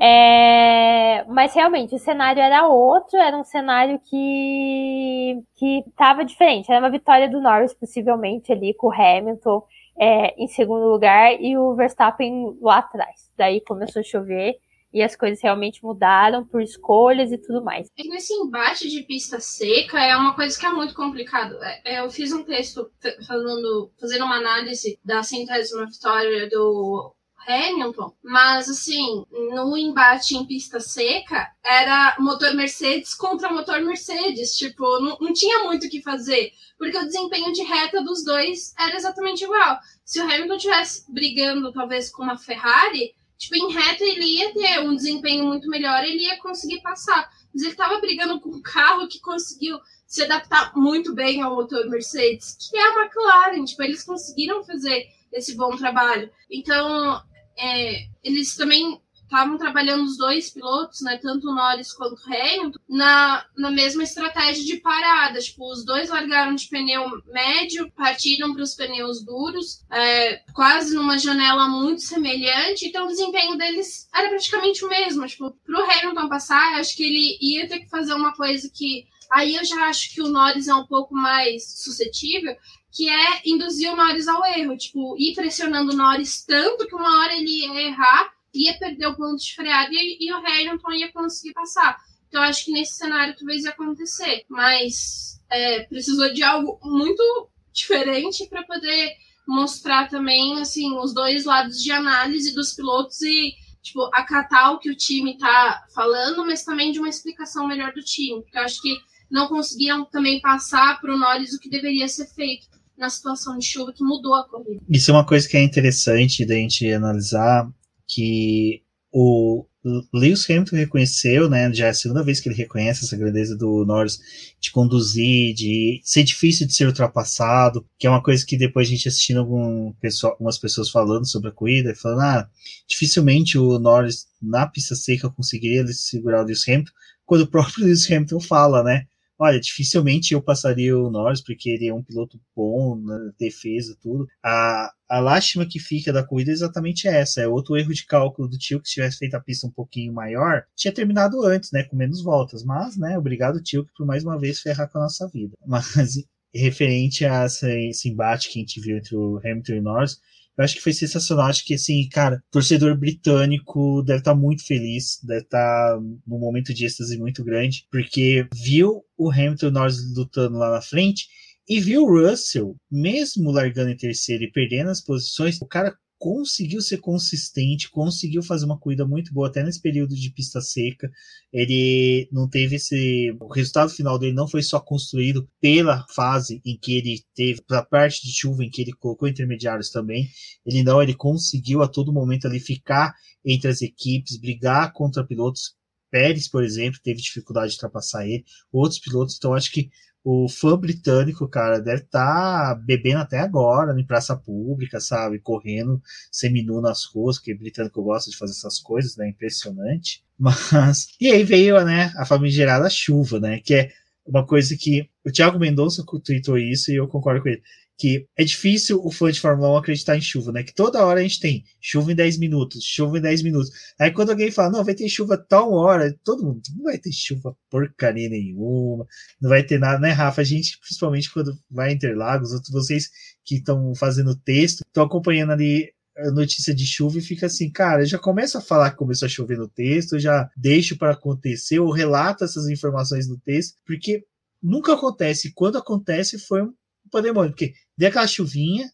É... Mas realmente o cenário era outro, era um cenário que que tava diferente. Era uma vitória do Norris, possivelmente, ali com o Hamilton é, em segundo lugar e o Verstappen lá atrás. Daí começou a chover e as coisas realmente mudaram por escolhas e tudo mais. E nesse embate de pista seca é uma coisa que é muito complicado. É, é, eu fiz um texto falando, fazendo uma análise da centésima vitória do Hamilton, mas assim, no embate em pista seca, era motor Mercedes contra motor Mercedes, tipo, não, não tinha muito o que fazer, porque o desempenho de reta dos dois era exatamente igual. Se o Hamilton tivesse brigando talvez com uma Ferrari, tipo, em reta ele ia ter um desempenho muito melhor, ele ia conseguir passar. Mas ele estava brigando com um carro que conseguiu se adaptar muito bem ao motor Mercedes, que é a McLaren. Tipo, eles conseguiram fazer esse bom trabalho. Então, é, eles também estavam trabalhando os dois pilotos, né, tanto o Norris quanto o Hamilton, na, na mesma estratégia de parada. Tipo, os dois largaram de pneu médio, partiram para os pneus duros, é, quase numa janela muito semelhante. Então, o desempenho deles era praticamente o mesmo. Tipo, para o Hamilton passar, acho que ele ia ter que fazer uma coisa que aí eu já acho que o Norris é um pouco mais suscetível, que é induzir o Norris ao erro, tipo, ir pressionando o Norris tanto que uma hora ele ia errar ia perder o ponto de freada e, e o Hamilton ia conseguir passar. Então, acho que nesse cenário talvez ia acontecer. Mas é, precisou de algo muito diferente para poder mostrar também assim os dois lados de análise dos pilotos e tipo acatar o que o time tá falando, mas também de uma explicação melhor do time, porque eu acho que não conseguiam também passar para o Norris o que deveria ser feito na situação de chuva que mudou a corrida. Isso é uma coisa que é interessante da gente analisar que o Lewis Hamilton reconheceu, né, já é a segunda vez que ele reconhece essa grandeza do Norris de conduzir, de ser difícil de ser ultrapassado, que é uma coisa que depois a gente assistindo algum pessoal, algumas pessoas falando sobre a corrida, falando, ah, dificilmente o Norris na pista seca conseguiria segurar o Lewis Hamilton, quando o próprio Lewis Hamilton fala, né, olha, dificilmente eu passaria o Norris, porque ele é um piloto bom na defesa, tudo. A, a lástima que fica da corrida é exatamente essa. É outro erro de cálculo do tio que se tivesse feito a pista um pouquinho maior, tinha terminado antes, né? Com menos voltas. Mas, né, obrigado, tio, por mais uma vez ferrar com a nossa vida. <laughs> Mas referente a esse embate que a gente viu entre o Hamilton e o Norris, eu acho que foi sensacional. Acho que, assim, cara, torcedor britânico deve estar tá muito feliz, deve estar tá num momento de êxtase muito grande, porque viu o Hamilton Norris lutando lá na frente e viu o Russell, mesmo largando em terceiro e perdendo as posições, o cara conseguiu ser consistente, conseguiu fazer uma corrida muito boa até nesse período de pista seca. Ele não teve esse. O resultado final dele não foi só construído pela fase em que ele teve, pela parte de chuva em que ele colocou intermediários também. Ele não, ele conseguiu a todo momento ali ficar entre as equipes, brigar contra pilotos Pérez, por exemplo, teve dificuldade de ultrapassar ele, outros pilotos, então acho que o fã britânico, cara, deve estar tá bebendo até agora em praça pública, sabe? Correndo seminu nas ruas, porque britânico gosta de fazer essas coisas, né? Impressionante. <laughs> Mas. E aí veio, né, a famigerada chuva, né? Que é uma coisa que o Thiago Mendonça tweetou isso e eu concordo com ele que é difícil o fã de Fórmula 1 acreditar em chuva, né? Que toda hora a gente tem chuva em 10 minutos, chuva em 10 minutos. Aí quando alguém fala, não, vai ter chuva tal hora, todo mundo, não vai ter chuva porcaria nenhuma, não vai ter nada, né, Rafa? A gente, principalmente quando vai em Interlagos, vocês que estão fazendo texto, estão acompanhando ali a notícia de chuva e fica assim, cara, já começa a falar que começou a chover no texto, já deixo para acontecer, ou relato essas informações no texto, porque nunca acontece. Quando acontece, foi um pandemônio, porque deu aquela chuvinha.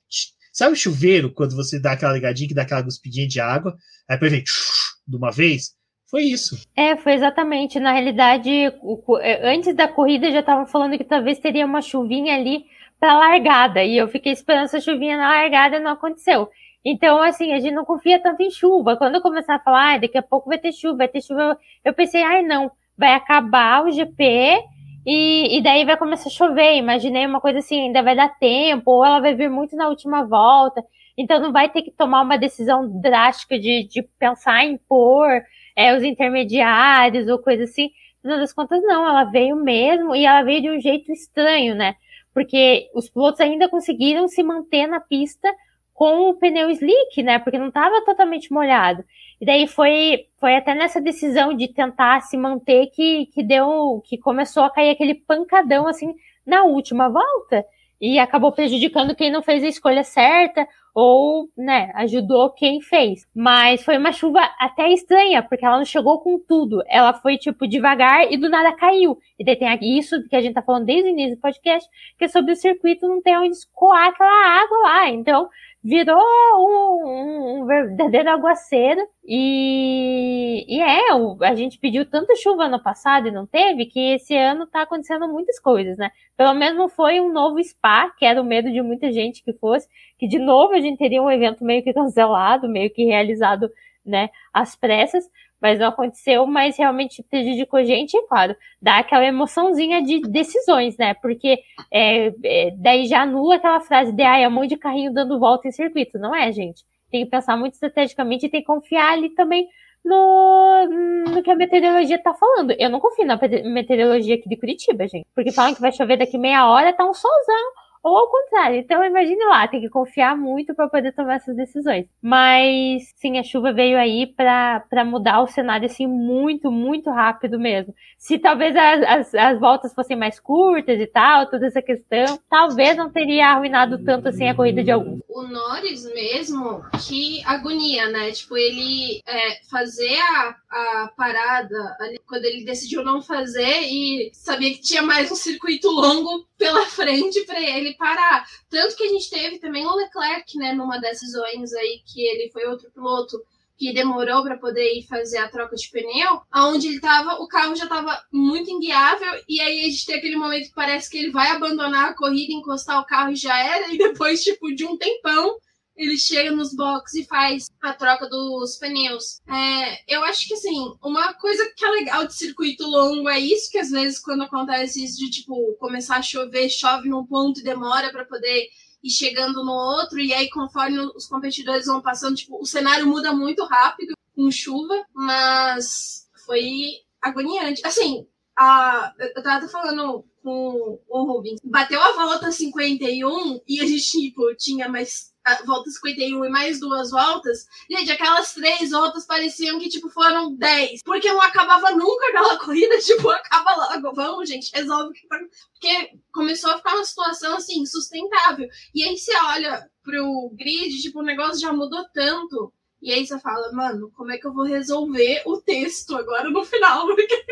Sabe o chuveiro, quando você dá aquela ligadinha que dá aquela guspidinha de água, aí depois vem de uma vez? Foi isso. É, foi exatamente. Na realidade, é, antes da corrida já estavam falando que talvez teria uma chuvinha ali para largada. E eu fiquei esperando essa chuvinha na largada não aconteceu. Então, assim, a gente não confia tanto em chuva. Quando eu começar a falar, ah, daqui a pouco vai ter chuva, vai ter chuva, eu pensei, ai, não, vai acabar o GP e, e daí vai começar a chover. Imaginei uma coisa assim, ainda vai dar tempo, ou ela vai vir muito na última volta. Então não vai ter que tomar uma decisão drástica de, de pensar em pôr é, os intermediários ou coisa assim. No das contas, não, ela veio mesmo e ela veio de um jeito estranho, né? Porque os pilotos ainda conseguiram se manter na pista com o pneu slick, né? Porque não estava totalmente molhado. E daí foi, foi até nessa decisão de tentar se manter que, que deu, que começou a cair aquele pancadão assim na última volta e acabou prejudicando quem não fez a escolha certa ou, né, ajudou quem fez. Mas foi uma chuva até estranha, porque ela não chegou com tudo. Ela foi, tipo, devagar e do nada caiu. E daí tem isso que a gente tá falando desde o início do podcast, que é sobre o circuito não ter onde escoar aquela água lá. Então, virou um, um, verdadeiro aguaceiro. E, e é, a gente pediu tanta chuva no passado e não teve, que esse ano tá acontecendo muitas coisas, né? Pelo menos não foi um novo spa, que era o medo de muita gente que fosse, que de novo a gente teria um evento meio que cancelado, meio que realizado, né, às pressas mas não aconteceu, mas realmente prejudicou gente, e claro, dá aquela emoçãozinha de decisões, né? Porque é, é, daí já anula aquela frase de ah, é um monte de carrinho dando volta em circuito, não é, gente? Tem que pensar muito estrategicamente e tem que confiar ali também no, no que a meteorologia tá falando. Eu não confio na meteorologia aqui de Curitiba, gente. Porque falam que vai chover daqui meia hora, tá um solzão ou ao contrário. Então, imagine lá, tem que confiar muito para poder tomar essas decisões. Mas, sim, a chuva veio aí para mudar o cenário, assim, muito, muito rápido mesmo. Se talvez as, as, as, voltas fossem mais curtas e tal, toda essa questão, talvez não teria arruinado tanto, assim, a corrida de alguns. O Norris mesmo, que agonia, né? Tipo, ele é, fazer a, a parada ali, quando ele decidiu não fazer e sabia que tinha mais um circuito longo pela frente para ele parar. Tanto que a gente teve também o Leclerc, né, numa dessas zonas aí, que ele foi outro piloto que demorou para poder ir fazer a troca de pneu, aonde ele tava, o carro já tava muito inguiável, e aí a gente tem aquele momento que parece que ele vai abandonar a corrida, encostar o carro e já era, e depois, tipo, de um tempão, ele chega nos boxes e faz a troca dos pneus. É, eu acho que, assim, uma coisa que é legal de circuito longo é isso, que às vezes quando acontece isso de, tipo, começar a chover, chove num ponto e demora para poder ir chegando no outro, e aí conforme os competidores vão passando, tipo, o cenário muda muito rápido com chuva, mas foi agoniante. Assim, a, eu tava falando com o Rubens, bateu a volta 51 e a gente, tipo, tinha mais volta 51 e mais duas voltas, gente, aquelas três voltas pareciam que, tipo, foram 10. Porque não acabava nunca aquela <laughs> corrida, tipo, acaba logo, vamos, gente, resolve. Porque começou a ficar uma situação, assim, insustentável. E aí você olha pro grid, tipo, o negócio já mudou tanto e aí você fala, mano, como é que eu vou resolver o texto agora no final? <laughs> Porque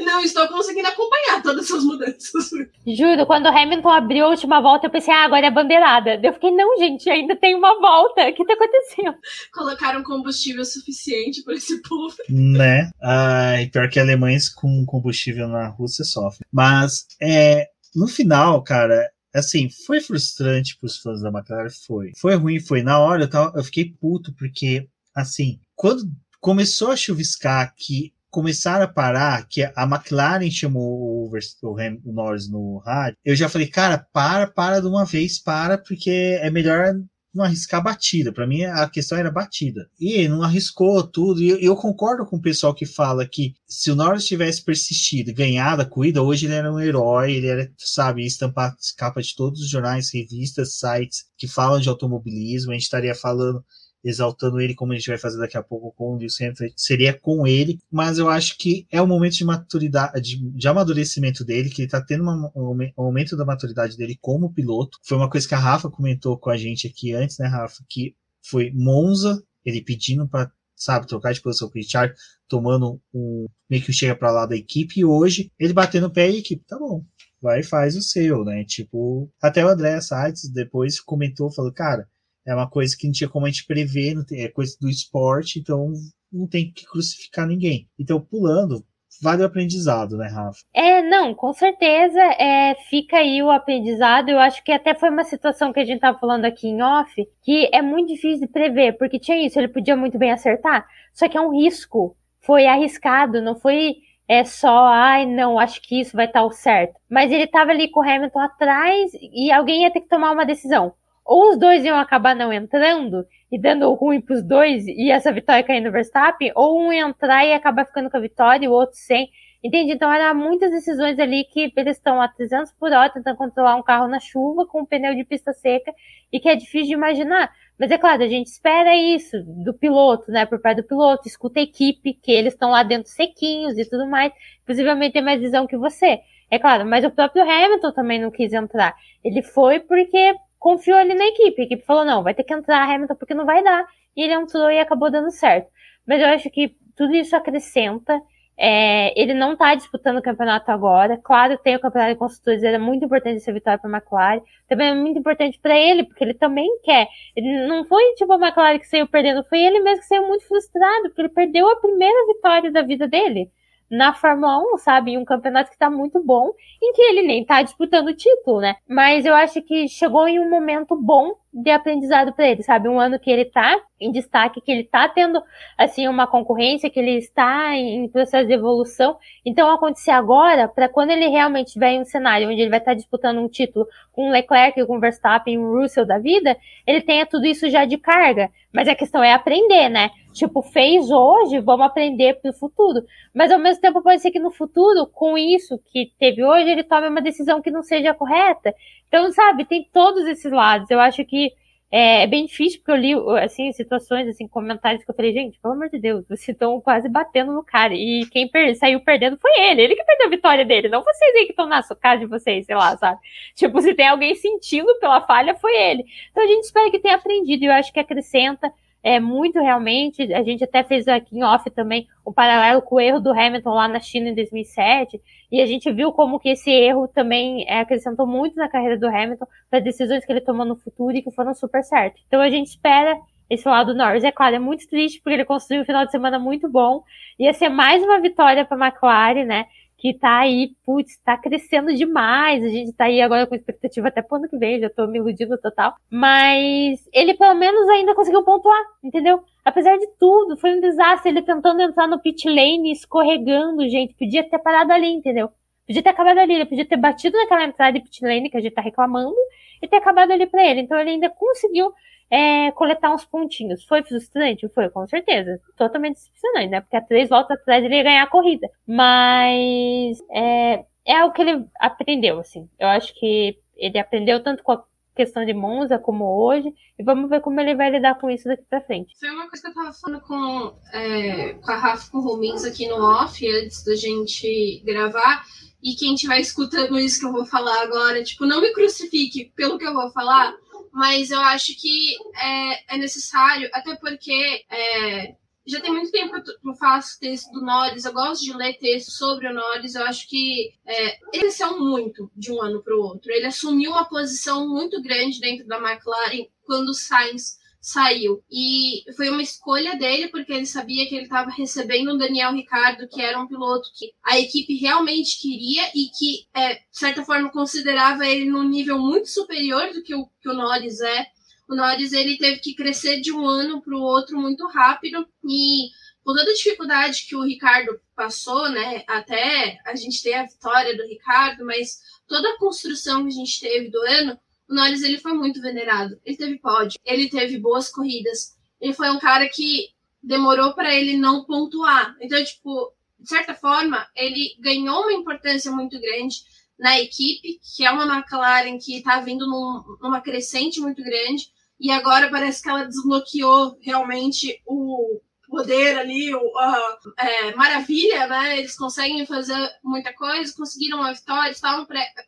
não estou conseguindo acompanhar todas essas mudanças. Juro, quando o Hamilton abriu a última volta, eu pensei, ah, agora é bandeirada. Eu fiquei, não, gente, ainda tem uma volta. O que tá acontecendo? Colocaram combustível suficiente para esse povo. Né? Ai, pior que alemães com combustível na Rússia sofrem. Mas, é, no final, cara, assim, foi frustrante pros fãs da McLaren, foi. Foi ruim, foi. Na hora eu, tava, eu fiquei puto, porque assim, quando começou a chuviscar que começaram a parar, que a McLaren chamou o, o, Ham, o Norris no rádio, eu já falei, cara, para, para de uma vez, para, porque é melhor não arriscar batida. Para mim, a questão era batida. E não arriscou tudo. E eu, concordo com o pessoal que fala que se o Norris tivesse persistido, ganhado a corrida, hoje ele era um herói, ele era, sabe, estampar capa de todos os jornais, revistas, sites que falam de automobilismo. A gente estaria falando exaltando ele, como a gente vai fazer daqui a pouco com o Lewis Hamilton, seria com ele, mas eu acho que é o momento de maturidade, de, de amadurecimento dele, que ele tá tendo uma, um, um aumento da maturidade dele como piloto. Foi uma coisa que a Rafa comentou com a gente aqui antes, né, Rafa, que foi Monza, ele pedindo para sabe, trocar de posição com o Richard, tomando um meio que chega para lá da equipe, e hoje ele batendo o pé e a equipe, tá bom, vai e faz o seu, né? Tipo, até o André Sites depois comentou, falou, cara, é uma coisa que não tinha como a gente prever, é coisa do esporte, então não tem que crucificar ninguém. Então, pulando, vale o aprendizado, né, Rafa? É, não, com certeza é, fica aí o aprendizado. Eu acho que até foi uma situação que a gente estava falando aqui em off, que é muito difícil de prever, porque tinha isso, ele podia muito bem acertar, só que é um risco. Foi arriscado, não foi é só, ai, não, acho que isso vai estar o certo. Mas ele estava ali com o Hamilton atrás e alguém ia ter que tomar uma decisão ou os dois iam acabar não entrando e dando ruim pros dois e essa vitória cair no Verstappen, ou um entrar e acabar ficando com a vitória e o outro sem. Entende? Então eram muitas decisões ali que eles estão a 300 por hora tentando controlar um carro na chuva com um pneu de pista seca e que é difícil de imaginar. Mas é claro, a gente espera isso do piloto, né? Por parte do piloto, escuta a equipe, que eles estão lá dentro sequinhos e tudo mais. Possivelmente tem mais visão que você. É claro, mas o próprio Hamilton também não quis entrar. Ele foi porque confiou ali na equipe. A equipe falou, não, vai ter que entrar Hamilton porque não vai dar. E ele entrou e acabou dando certo. Mas eu acho que tudo isso acrescenta. É, ele não está disputando o campeonato agora. Claro, tem o campeonato de construtores, é muito importante essa vitória para a McLaren. Também é muito importante para ele, porque ele também quer. Ele não foi tipo a McLaren que saiu perdendo, foi ele mesmo que saiu muito frustrado, porque ele perdeu a primeira vitória da vida dele na Fórmula 1, sabe? Em um campeonato que tá muito bom, em que ele nem tá disputando o título, né? Mas eu acho que chegou em um momento bom de aprendizado para ele, sabe? Um ano que ele tá em destaque, que ele tá tendo, assim, uma concorrência, que ele está em processo de evolução. Então, acontecer agora, para quando ele realmente estiver em um cenário onde ele vai estar tá disputando um título com Leclerc, com Verstappen, o Russell da vida, ele tenha tudo isso já de carga. Mas a questão é aprender, né? Tipo, fez hoje, vamos aprender pro futuro. Mas ao mesmo tempo pode ser que no futuro, com isso que teve hoje, ele tome uma decisão que não seja correta. Então, sabe, tem todos esses lados. Eu acho que é, é, bem difícil, porque eu li, assim, situações, assim, comentários que eu falei, gente, pelo amor de Deus, vocês estão quase batendo no cara. E quem per saiu perdendo foi ele. Ele que perdeu a vitória dele, não vocês aí que estão na cara de vocês, sei lá, sabe? Tipo, se tem alguém sentindo pela falha, foi ele. Então a gente espera que tenha aprendido, e eu acho que acrescenta é muito realmente. A gente até fez aqui em off também um paralelo com o erro do Hamilton lá na China em 2007, e a gente viu como que esse erro também é, acrescentou muito na carreira do Hamilton para decisões que ele tomou no futuro e que foram super certas. Então a gente espera esse lado do Norris. É claro, é muito triste porque ele construiu um final de semana muito bom. Ia ser mais uma vitória para a McLaren, né? Que tá aí, putz, tá crescendo demais. A gente tá aí agora com expectativa até pro ano que vem, já tô me iludindo total. Mas ele pelo menos ainda conseguiu pontuar, entendeu? Apesar de tudo, foi um desastre. Ele tentando entrar no pit lane, escorregando, gente. Podia ter parado ali, entendeu? Podia ter acabado ali, ele podia ter batido naquela entrada de pit lane que a gente tá reclamando e ter acabado ali pra ele. Então ele ainda conseguiu é, coletar uns pontinhos. Foi frustrante? Foi, com certeza. Totalmente decepcionante, né? Porque a três voltas atrás ele ia ganhar a corrida. Mas é, é algo que ele aprendeu, assim. Eu acho que ele aprendeu tanto com a questão de Monza como hoje. E vamos ver como ele vai lidar com isso daqui pra frente. Foi uma coisa que eu tava falando com, é, com a Rafa com o Romins aqui no off, antes da gente gravar. E quem estiver escutando isso que eu vou falar agora, tipo, não me crucifique pelo que eu vou falar, mas eu acho que é, é necessário, até porque é, já tem muito tempo que eu faço texto do Norris, eu gosto de ler texto sobre o Norris, eu acho que é, ele cresceu muito de um ano para o outro. Ele assumiu uma posição muito grande dentro da McLaren quando o Sainz saiu. E foi uma escolha dele, porque ele sabia que ele estava recebendo o Daniel Ricardo, que era um piloto que a equipe realmente queria e que, é, de certa forma, considerava ele num nível muito superior do que o, que o Norris é. O Norris ele teve que crescer de um ano para o outro muito rápido e com toda a dificuldade que o Ricardo passou, né? Até a gente ter a vitória do Ricardo, mas toda a construção que a gente teve do ano, o Norris ele foi muito venerado. Ele teve pódio, ele teve boas corridas. Ele foi um cara que demorou para ele não pontuar. Então, tipo, de certa forma, ele ganhou uma importância muito grande na equipe, que é uma McLaren que está vindo num, numa crescente muito grande, e agora parece que ela desbloqueou realmente o poder ali, o, a é, maravilha, né? Eles conseguem fazer muita coisa, conseguiram uma vitória, estavam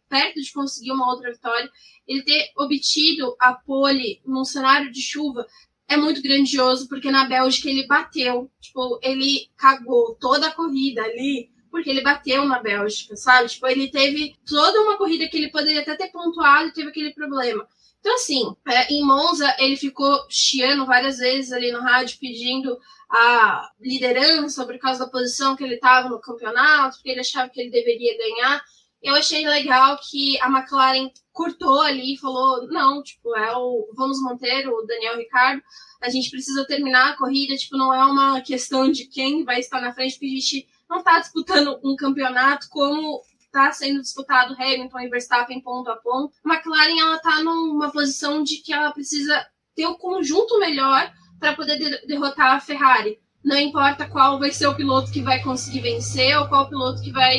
perto de conseguir uma outra vitória. Ele ter obtido a pole num cenário de chuva é muito grandioso, porque na Bélgica ele bateu, tipo, ele cagou toda a corrida ali porque ele bateu na Bélgica, sabe? Tipo, ele teve toda uma corrida que ele poderia até ter pontuado e teve aquele problema. Então, assim, é, em Monza, ele ficou chiando várias vezes ali no rádio, pedindo a liderança por causa da posição que ele estava no campeonato, porque ele achava que ele deveria ganhar. Eu achei legal que a McLaren cortou ali e falou: não, tipo, é o, vamos manter o Daniel Ricardo, a gente precisa terminar a corrida, tipo, não é uma questão de quem vai estar na frente, porque a gente não está disputando um campeonato como está sendo disputado Hamilton e Verstappen ponto a ponto. A McLaren ela está numa posição de que ela precisa ter o conjunto melhor para poder de derrotar a Ferrari. Não importa qual vai ser o piloto que vai conseguir vencer ou qual piloto que vai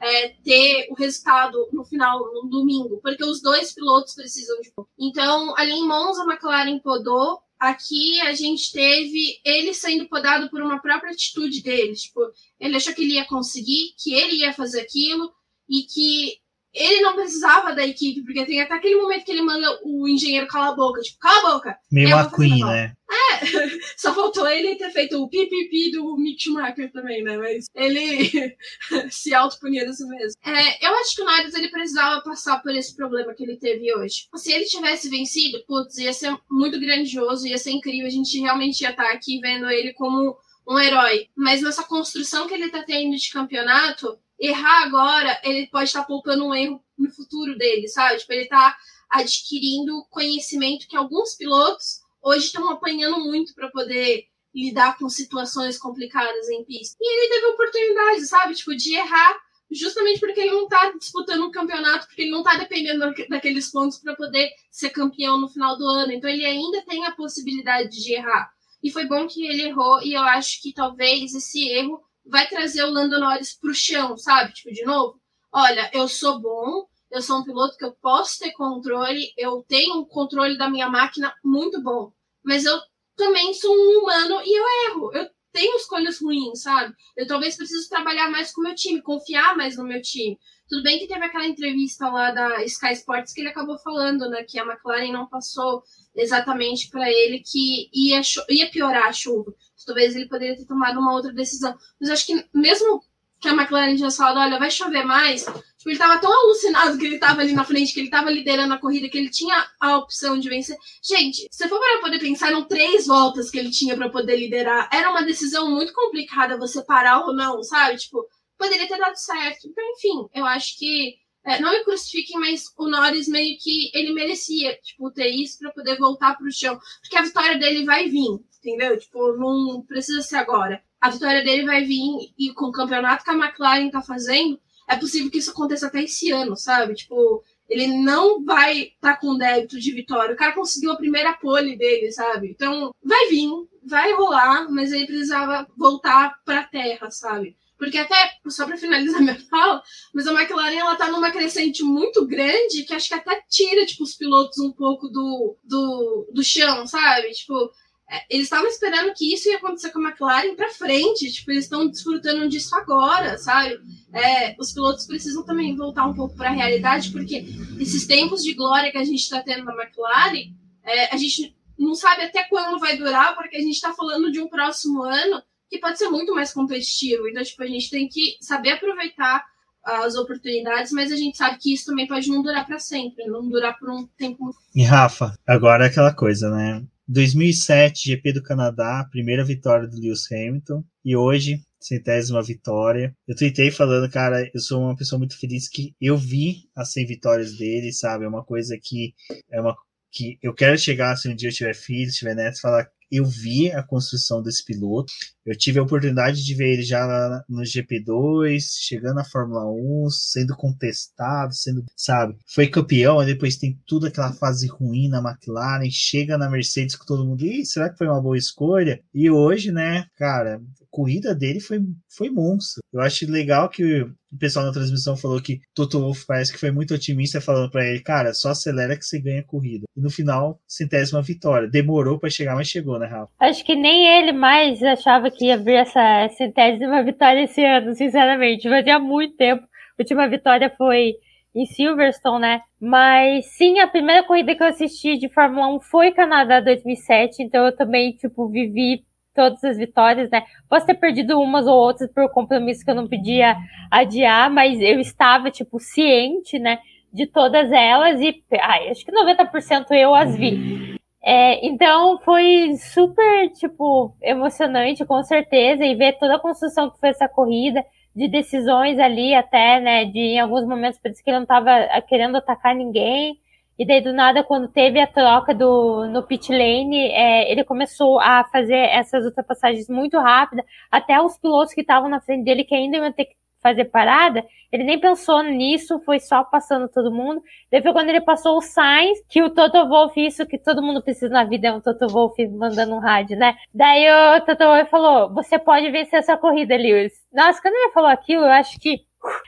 é, ter o resultado no final, no domingo, porque os dois pilotos precisam de. Então, ali em Monza, a McLaren podou, Aqui a gente teve ele sendo podado por uma própria atitude dele. Tipo, ele achou que ele ia conseguir, que ele ia fazer aquilo e que ele não precisava da equipe, porque tem até aquele momento que ele manda o engenheiro calar a boca, tipo, cala a boca. Meio McQueen, né? É, <laughs> só faltou ele ter feito o pipipi do Mick Schumacher também, né? Mas ele <laughs> se autopunia dessa vez. É, eu acho que o Norris ele precisava passar por esse problema que ele teve hoje. Se ele tivesse vencido, putz, ia ser muito grandioso, ia ser incrível, a gente realmente ia estar aqui vendo ele como um herói. Mas nessa construção que ele tá tendo de campeonato, errar agora, ele pode estar tá poupando um erro no futuro dele, sabe? Tipo, ele tá adquirindo conhecimento que alguns pilotos hoje estão apanhando muito para poder lidar com situações complicadas em pista. E ele teve oportunidade, sabe? Tipo, de errar justamente porque ele não tá disputando um campeonato, porque ele não tá dependendo daqueles pontos para poder ser campeão no final do ano. Então ele ainda tem a possibilidade de errar. E foi bom que ele errou, e eu acho que talvez esse erro vai trazer o Lando Norris pro chão, sabe? Tipo, de novo, olha, eu sou bom, eu sou um piloto que eu posso ter controle, eu tenho um controle da minha máquina muito bom, mas eu também sou um humano e eu erro. Eu tenho escolhas ruins, sabe? Eu talvez preciso trabalhar mais com o meu time, confiar mais no meu time. Tudo bem que teve aquela entrevista lá da Sky Sports que ele acabou falando, né, que a McLaren não passou exatamente para ele que ia, ia piorar a chuva. Talvez ele poderia ter tomado uma outra decisão. Mas acho que mesmo que a McLaren tinha falado, olha, vai chover mais, tipo, ele estava tão alucinado que ele estava ali na frente, que ele estava liderando a corrida, que ele tinha a opção de vencer. Gente, se for para poder pensar, eram três voltas que ele tinha para poder liderar. Era uma decisão muito complicada você parar ou não, sabe? Tipo, poderia ter dado certo. Então, enfim, eu acho que é, não me crucifiquem, mas o Norris meio que ele merecia, tipo, ter isso para poder voltar pro chão. Porque a vitória dele vai vir, entendeu? Tipo, não precisa ser agora. A vitória dele vai vir e com o campeonato que a McLaren tá fazendo, é possível que isso aconteça até esse ano, sabe? Tipo, ele não vai estar tá com débito de vitória. O cara conseguiu a primeira pole dele, sabe? Então, vai vir, vai rolar, mas ele precisava voltar pra terra, sabe? Porque até, só para finalizar <laughs> minha fala, mas a McLaren ela tá numa crescente muito grande que acho que até tira, tipo, os pilotos um pouco do, do, do chão, sabe? Tipo, é, eles estavam esperando que isso ia acontecer com a McLaren para frente, tipo, eles estão desfrutando disso agora, sabe? É, os pilotos precisam também voltar um pouco para a realidade, porque esses tempos de glória que a gente está tendo na McLaren, é, a gente não sabe até quando vai durar, porque a gente está falando de um próximo ano que pode ser muito mais competitivo. Então, tipo, a gente tem que saber aproveitar as oportunidades, mas a gente sabe que isso também pode não durar para sempre, não durar por um tempo. E Rafa, agora é aquela coisa, né? 2007, GP do Canadá, primeira vitória do Lewis Hamilton, e hoje, centésima vitória. Eu tuitei falando, cara, eu sou uma pessoa muito feliz que eu vi as 100 vitórias dele, sabe? É uma coisa que é uma que eu quero chegar se um dia eu tiver filhos, tiver netos, falar eu vi a construção desse piloto. Eu tive a oportunidade de ver ele já no GP2, chegando na Fórmula 1, sendo contestado, sendo, sabe, foi campeão, e depois tem tudo aquela fase ruim na McLaren, chega na Mercedes com todo mundo, Ih, será que foi uma boa escolha? E hoje, né, cara, corrida dele foi, foi monstro. Eu acho legal que o pessoal na transmissão falou que Toto Wolff parece que foi muito otimista falando para ele, cara, só acelera que você ganha a corrida. E no final, centésima vitória. Demorou para chegar, mas chegou, né, Rafa? Acho que nem ele mais achava que ia vir essa centésima vitória esse ano, sinceramente. Fazia muito tempo. A última vitória foi em Silverstone, né? Mas sim, a primeira corrida que eu assisti de Fórmula 1 foi Canadá 2007, então eu também, tipo, vivi todas as vitórias, né? Posso ter perdido umas ou outras por compromisso que eu não podia adiar, mas eu estava, tipo, ciente, né, de todas elas e ai, acho que 90% eu as vi. É, então foi super, tipo, emocionante, com certeza, e ver toda a construção que foi essa corrida, de decisões ali até, né, de em alguns momentos, por isso que ele não estava querendo atacar ninguém, e daí, do nada, quando teve a troca do, no pit lane, é, ele começou a fazer essas ultrapassagens muito rápidas. Até os pilotos que estavam na frente dele, que ainda iam ter que fazer parada, ele nem pensou nisso, foi só passando todo mundo. Foi quando ele passou o Sainz, que o Toto Wolff, isso que todo mundo precisa na vida, é um Toto Wolff mandando um rádio, né? Daí o Toto Wolff falou, você pode vencer essa corrida, Lewis. Nossa, quando ele falou aquilo, eu acho que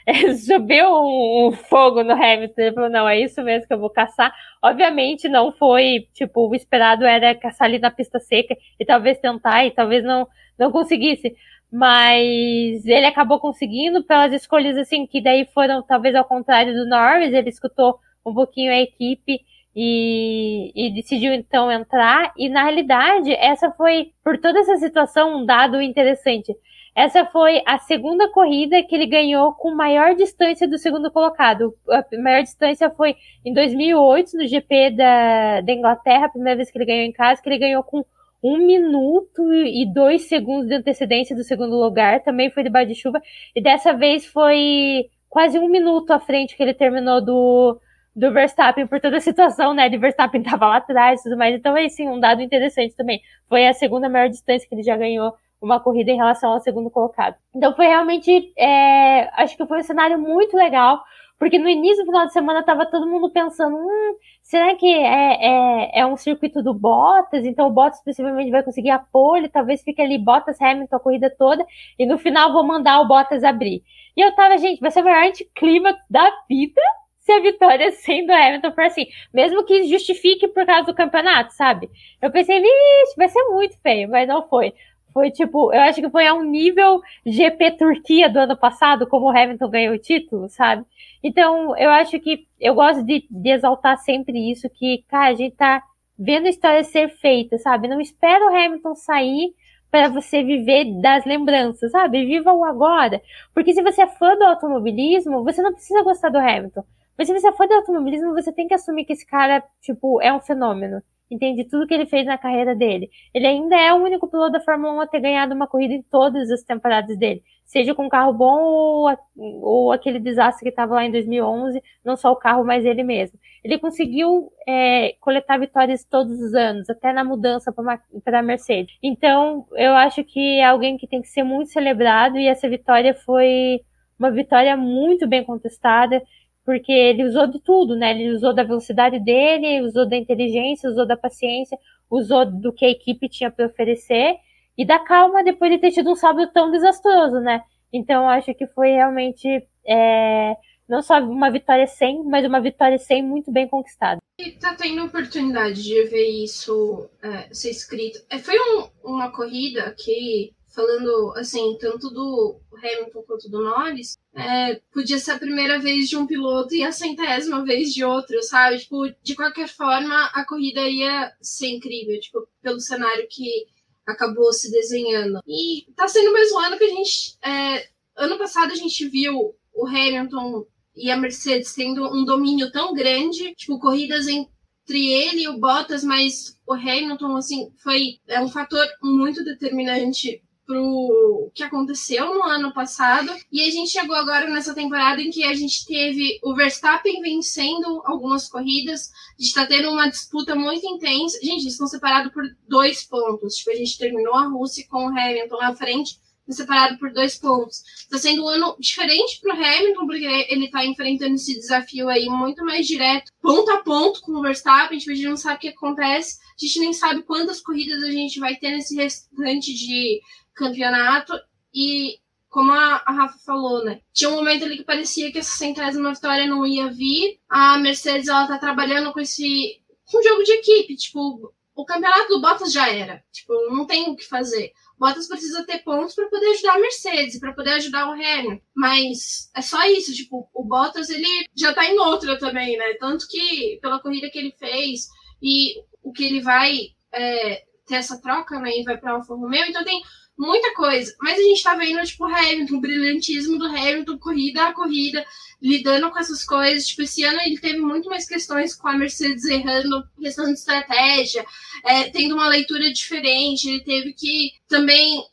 <laughs> subiu um, fogo no Hamilton. Ele falou, não, é isso mesmo que eu vou caçar. Obviamente não foi, tipo, o esperado era caçar ali na pista seca e talvez tentar e talvez não, não conseguisse. Mas ele acabou conseguindo pelas escolhas, assim, que daí foram talvez ao contrário do Norris. Ele escutou um pouquinho a equipe e, e, decidiu então entrar. E na realidade, essa foi, por toda essa situação, um dado interessante. Essa foi a segunda corrida que ele ganhou com maior distância do segundo colocado. A maior distância foi em 2008, no GP da, da Inglaterra, a primeira vez que ele ganhou em casa, que ele ganhou com um minuto e dois segundos de antecedência do segundo lugar, também foi debaixo de chuva, e dessa vez foi quase um minuto à frente que ele terminou do, do Verstappen por toda a situação, né? De Verstappen estava lá atrás e tudo mais. Então, é sim, um dado interessante também. Foi a segunda maior distância que ele já ganhou uma corrida em relação ao segundo colocado. Então foi realmente, é, acho que foi um cenário muito legal, porque no início do final de semana tava todo mundo pensando, hum, será que é, é, é um circuito do Bottas? Então o Bottas possivelmente vai conseguir a pole, talvez fique ali Bottas Hamilton a corrida toda, e no final vou mandar o Bottas abrir. E eu tava, gente, vai ser o maior anticlímax da vida se a vitória sendo Hamilton for assim, mesmo que justifique por causa do campeonato, sabe? Eu pensei, vixe, vai ser muito feio, mas não foi. Foi tipo, eu acho que foi a um nível GP Turquia do ano passado, como o Hamilton ganhou o título, sabe? Então, eu acho que eu gosto de, de exaltar sempre isso, que, cara, a gente tá vendo a história ser feita, sabe? Não espera o Hamilton sair para você viver das lembranças, sabe? Viva o agora. Porque se você é fã do automobilismo, você não precisa gostar do Hamilton. Mas se você é fã do automobilismo, você tem que assumir que esse cara, tipo, é um fenômeno entende tudo que ele fez na carreira dele. Ele ainda é o único piloto da Fórmula 1 a ter ganhado uma corrida em todas as temporadas dele, seja com um carro bom ou, ou aquele desastre que estava lá em 2011, não só o carro, mas ele mesmo. Ele conseguiu é, coletar vitórias todos os anos, até na mudança para a Mercedes. Então, eu acho que é alguém que tem que ser muito celebrado e essa vitória foi uma vitória muito bem contestada porque ele usou de tudo, né? Ele usou da velocidade dele, usou da inteligência, usou da paciência, usou do que a equipe tinha para oferecer e da calma depois de ter tido um sábado tão desastroso, né? Então acho que foi realmente é, não só uma vitória sem, mas uma vitória sem muito bem conquistada. E tá tendo oportunidade de ver isso é, ser escrito. É, foi um, uma corrida que falando assim, tanto do Hamilton quanto do Norris, é, podia ser a primeira vez de um piloto e a centésima vez de outro, sabe? Tipo, de qualquer forma, a corrida ia ser incrível, tipo, pelo cenário que acabou se desenhando. E tá sendo o mesmo ano que a gente. É, ano passado a gente viu o Hamilton e a Mercedes tendo um domínio tão grande, tipo, corridas entre ele e o Bottas, mas o Hamilton, assim, foi é um fator muito determinante pro que aconteceu no ano passado. E a gente chegou agora nessa temporada em que a gente teve o Verstappen vencendo algumas corridas. A gente tá tendo uma disputa muito intensa. Gente, eles estão separados por dois pontos. Tipo, a gente terminou a Rússia com o Hamilton na frente separado por dois pontos. Está sendo um ano diferente para o Hamilton, porque ele está enfrentando esse desafio aí muito mais direto, ponto a ponto com o Verstappen. Tipo, a gente não sabe o que acontece, a gente nem sabe quantas corridas a gente vai ter nesse restante de campeonato. E como a, Rafa falou, né? Tinha um momento ali que parecia que essa centésima vitória não ia vir. A Mercedes ela tá trabalhando com esse com jogo de equipe, tipo, o campeonato do Bottas já era. Tipo, não tem o que fazer. Bottas precisa ter pontos para poder ajudar a Mercedes, para poder ajudar o Hamilton. Mas é só isso, tipo, o Bottas ele já tá em outra também, né? Tanto que pela corrida que ele fez e o que ele vai é, ter essa troca, né? E vai para Alfa Romeo, então tem muita coisa. Mas a gente tá vendo, tipo, o Hamilton, o brilhantismo do Hamilton, corrida a corrida, lidando com essas coisas. Tipo, esse ano ele teve muito mais questões com a Mercedes errando, questão de estratégia, é, tendo uma leitura diferente. Ele teve que também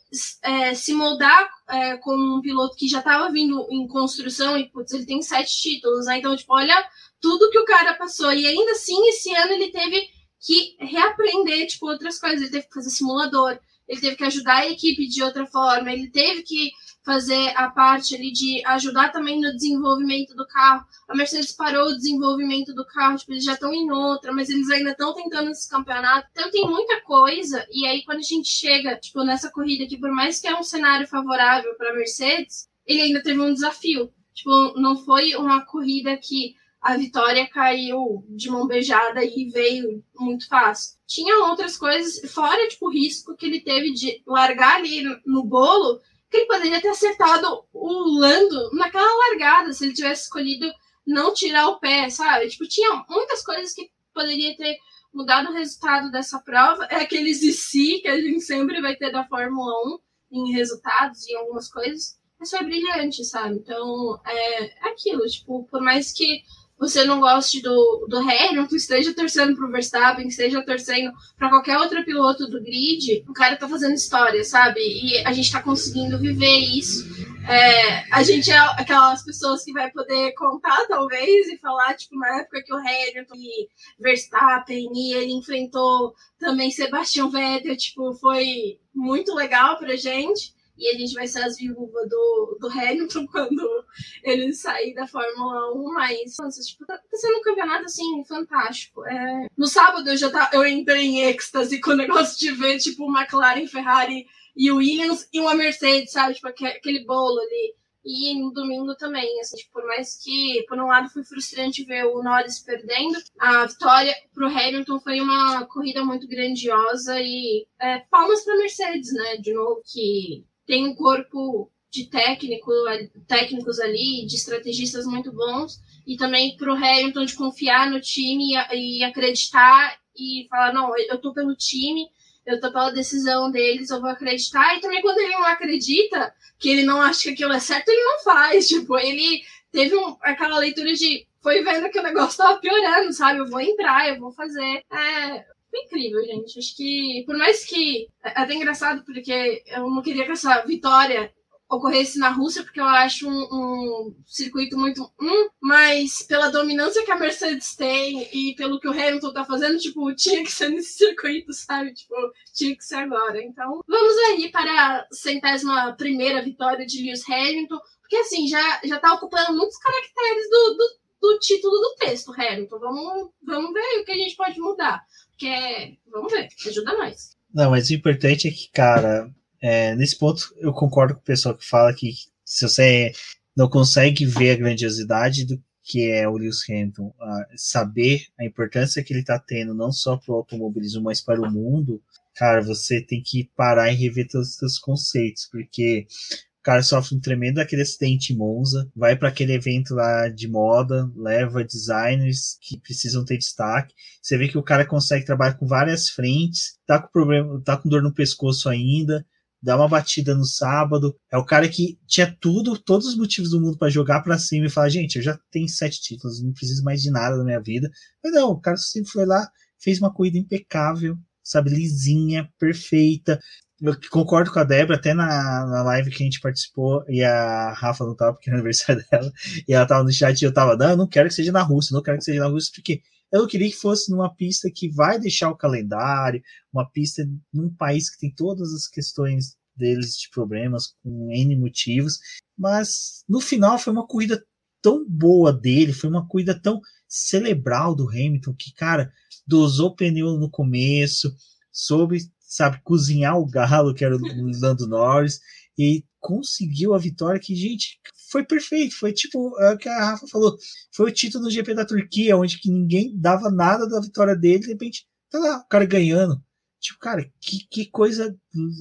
é, se moldar é, como um piloto que já estava vindo em construção e, putz, ele tem sete títulos, né? Então, tipo, olha tudo que o cara passou. E ainda assim, esse ano ele teve que reaprender, tipo, outras coisas. Ele teve que fazer simulador, ele teve que ajudar a equipe de outra forma, ele teve que fazer a parte ali de ajudar também no desenvolvimento do carro. A Mercedes parou o desenvolvimento do carro, tipo, eles já estão em outra, mas eles ainda estão tentando esse campeonato. Então tem muita coisa, e aí quando a gente chega, tipo, nessa corrida que por mais que é um cenário favorável para a Mercedes, ele ainda teve um desafio. Tipo, não foi uma corrida que a vitória caiu de mão beijada e veio muito fácil. Tinha outras coisas, fora tipo, o risco que ele teve de largar ali no bolo, que ele poderia ter acertado o Lando naquela largada, se ele tivesse escolhido não tirar o pé, sabe? Tipo, tinha muitas coisas que poderia ter mudado o resultado dessa prova. É aqueles e si que a gente sempre vai ter da Fórmula 1 em resultados e algumas coisas. Mas foi brilhante, sabe? Então, é aquilo, tipo, por mais que você não goste do, do Hamilton, esteja torcendo pro Verstappen, esteja torcendo para qualquer outro piloto do grid, o cara tá fazendo história, sabe? E a gente tá conseguindo viver isso. É, a gente é aquelas pessoas que vai poder contar, talvez, e falar, tipo, na época que o Hamilton e Verstappen e ele enfrentou também Sebastian Vettel, tipo, foi muito legal pra gente e a gente vai ser as viúvas do, do Hamilton <laughs> quando ele sair da Fórmula 1, mas nossa, tipo, tá, sendo um campeonato assim fantástico. É... No sábado eu já tá, eu entrei em êxtase com o negócio de ver tipo McLaren, Ferrari e Williams e uma Mercedes, sabe? Tipo, aquele bolo ali. E no domingo também, assim, tipo, por mais que, por um lado, foi frustrante ver o Norris perdendo, a vitória pro Hamilton foi uma corrida muito grandiosa e é, palmas pra Mercedes, né? De novo, que tem um corpo de técnico, técnicos ali, de estrategistas muito bons, e também para o Hamilton de confiar no time e, e, acreditar e falar, não, eu tô pelo time, eu tô pela decisão deles, eu vou acreditar. E também quando ele não acredita, que ele não acha que aquilo é certo, ele não faz. <laughs> Tipo, ele teve um, aquela leitura de foi vendo que o negócio tava piorando, sabe? Eu vou entrar, eu vou fazer. É, foi incrível, gente. Acho que, por mais que. É até engraçado, porque eu não queria que essa vitória ocorresse na Rússia, porque eu acho um, um, circuito muito. Hum, mas pela dominância que a Mercedes tem e pelo que o Hamilton tá fazendo, tipo, tinha que ser nesse circuito, sabe? Tipo, tinha que ser agora. Então, vamos aí para a centésima primeira vitória de Lewis Hamilton, porque assim, já, já tá ocupando muitos caracteres do, do, do título do texto, Hamilton. Vamos, vamos ver o que a gente pode mudar. Porque, vamos ver, ajuda nós. Não, mas o importante é que, cara, é, nesse ponto eu concordo com o pessoal que fala que se você não consegue ver a grandiosidade do que é o Lewis Hamilton, saber a importância que ele está tendo, não só para o automobilismo, mas para o mundo, cara, você tem que parar e rever todos os seus conceitos, porque o cara sofre um tremendo aquele acidente em Monza, vai para aquele evento lá de moda, leva designers que precisam ter destaque. Você vê que o cara consegue trabalhar com várias frentes, tá com problema, tá com dor no pescoço ainda, dá uma batida no sábado. É o cara que tinha tudo, todos os motivos do mundo para jogar para cima e falar: gente, eu já tenho sete títulos, não preciso mais de nada na minha vida. Mas não, o cara sempre foi lá, fez uma corrida impecável, sabe, lisinha, perfeita eu concordo com a Débora, até na, na live que a gente participou, e a Rafa não tava, porque era aniversário <laughs> dela, e ela tava no chat e eu tava, não, eu não quero que seja na Rússia, não quero que seja na Rússia, porque eu queria que fosse numa pista que vai deixar o calendário, uma pista num país que tem todas as questões deles de problemas, com N motivos, mas no final foi uma corrida tão boa dele, foi uma corrida tão cerebral do Hamilton, que, cara, dosou pneu no começo, soube sabe, cozinhar o galo, que era o Lando Norris, e conseguiu a vitória que, gente, foi perfeito. Foi tipo é o que a Rafa falou. Foi o título do GP da Turquia, onde que ninguém dava nada da vitória dele, de repente, tá lá, o cara ganhando. Tipo, cara, que, que coisa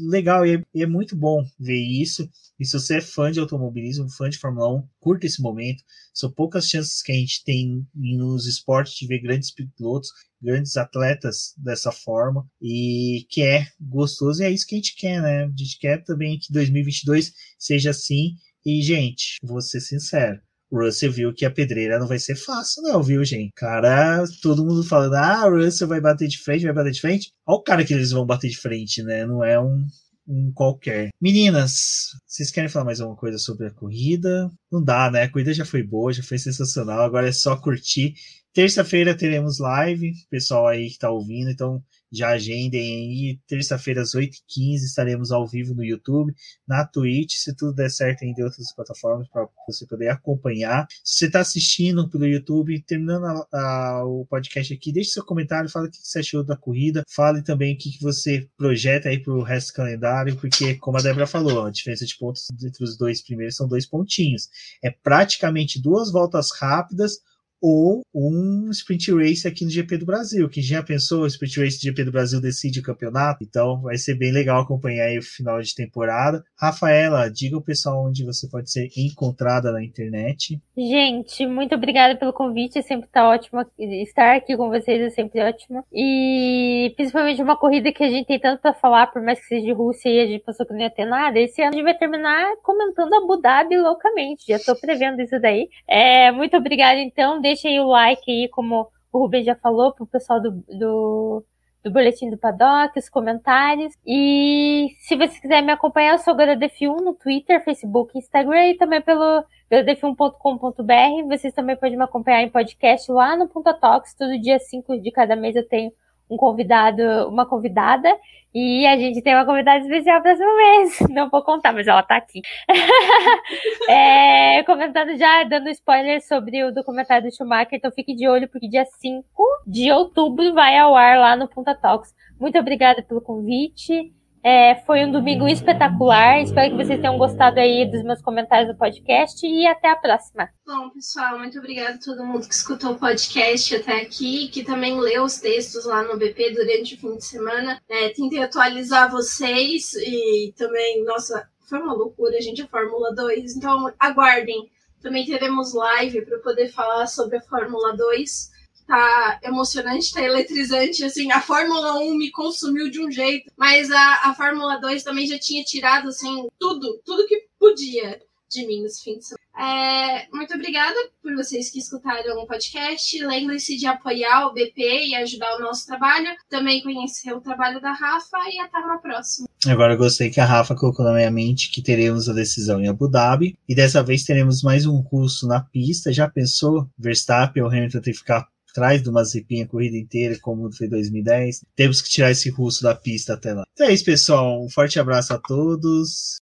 legal. E é, e é, muito bom ver isso. E se você é fã de automobilismo, fã de Fórmula 1, curta esse momento. São poucas chances que a gente tem nos esportes de ver grandes pilotos, grandes atletas dessa forma. E que é gostoso. E é isso que a gente quer, né? A gente quer também que 2022 seja assim. E, gente, vou ser sincero Russell viu que a pedreira não vai ser fácil, não, viu, gente? Cara, todo mundo falando, ah, Russell vai bater de frente, vai bater de frente. Olha o cara que eles vão bater de frente, né? Não é um, um qualquer. Meninas, vocês querem falar mais alguma coisa sobre a corrida? Não dá, né? A corrida já foi boa, já foi sensacional. Agora é só curtir. Terça-feira teremos live, pessoal aí que tá ouvindo, então já agendem aí, terça-feira às 8h15 estaremos ao vivo no YouTube, na Twitch, se tudo der certo em outras plataformas para você poder acompanhar. Se você está assistindo pelo YouTube, terminando a, a, o podcast aqui, deixe seu comentário, fala o que você achou da corrida, fale também o que, que você projeta aí para o resto do calendário, porque, como a Débora falou, a diferença de pontos entre os dois primeiros são dois pontinhos. É praticamente duas voltas rápidas ou um sprint race aqui no GP do Brasil. Quem já pensou, o sprint race do GP do Brasil decide o campeonato, então vai ser bem legal acompanhar aí o final de temporada. Rafaela, diga o pessoal onde você pode ser encontrada na internet. Gente, muito obrigada pelo convite, é sempre tá ótimo estar aqui com vocês, é sempre ótimo. E principalmente uma corrida que a gente tem tanto para falar, por mais que seja de Rússia e a gente passou que não ia ter nada, esse ano a gente vai terminar comentando Abu Dhabi loucamente, já tô prevendo isso daí. É, muito obrigada então, deixem o like aí, como o Rubem já falou, pro pessoal do, do, do Boletim do Paddock, os comentários. E se você quiser me acompanhar, eu sou GodaDF1 no Twitter, Facebook, Instagram e também pelo godf1.com.br. Vocês também podem me acompanhar em podcast lá no Punta Talks. Todo dia 5 de cada mês eu tenho um convidado, uma convidada, e a gente tem uma convidada especial para próximo mês. Não vou contar, mas ela tá aqui. <laughs> é, comentando já, dando spoiler sobre o documentário do Schumacher, então fique de olho, porque dia 5 de outubro vai ao ar lá no Punta Talks. Muito obrigada pelo convite. É, foi um domingo espetacular. Espero que vocês tenham gostado aí dos meus comentários do podcast e até a próxima. Bom, pessoal, muito obrigada a todo mundo que escutou o podcast até aqui, que também leu os textos lá no BP durante o fim de semana. É, tentei atualizar vocês e também, nossa, foi uma loucura, gente, a Fórmula 2. Então, aguardem. Também teremos live para poder falar sobre a Fórmula 2 tá emocionante, tá eletrizante, assim, a Fórmula 1 me consumiu de um jeito, mas a, a Fórmula 2 também já tinha tirado, assim, tudo, tudo que podia de mim nesse fim de semana. É, muito obrigada por vocês que escutaram o podcast. Lembre-se de apoiar o BP e ajudar o nosso trabalho. Também conhecer o trabalho da Rafa e até uma próxima. Agora gostei que a Rafa colocou na minha mente que teremos a decisão em Abu Dhabi. E dessa vez teremos mais um curso na pista. Já pensou? Verstappen ou Hamilton ter que ficar atrás de uma zipinha a corrida inteira, como foi 2010. Temos que tirar esse russo da pista até lá. Então é isso, pessoal. Um forte abraço a todos.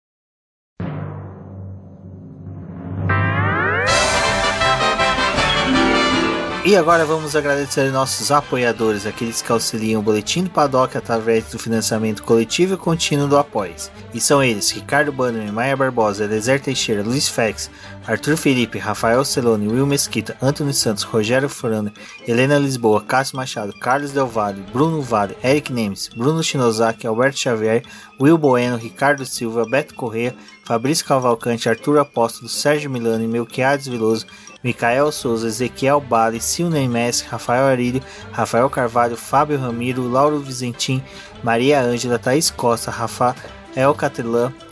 E agora vamos agradecer nossos apoiadores, aqueles que auxiliam o Boletim do Paddock através do financiamento coletivo e contínuo do Apoies. E são eles, Ricardo Bannerman, Maia Barbosa, Elezer Teixeira, Luiz Fex, Arthur Felipe, Rafael Celone, Will Mesquita, Antônio Santos, Rogério Furano, Helena Lisboa, Cássio Machado, Carlos Del Valle, Bruno Vale, Eric Nemes, Bruno Shinozaki, Alberto Xavier, Will Bueno, Ricardo Silva, Beto Correa, Fabrício Cavalcante, Arthur Apóstolo, Sérgio Milano Melquiades Viloso, Micael Souza, Ezequiel Bale, Silney Messi, Rafael Arilho, Rafael Carvalho, Fábio Ramiro, Lauro Vizentim, Maria Ângela, Thaís Costa, Rafael Catelã,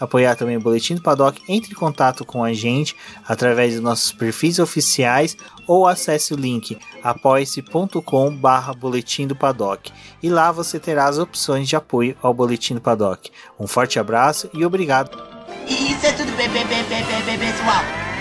apoiar também o Boletim do Paddock, entre em contato com a gente através dos nossos perfis oficiais ou acesse o link apoia-se.com barra Boletim do Paddock e lá você terá as opções de apoio ao Boletim do Paddock. Um forte abraço e obrigado! Isso é tudo, pessoal.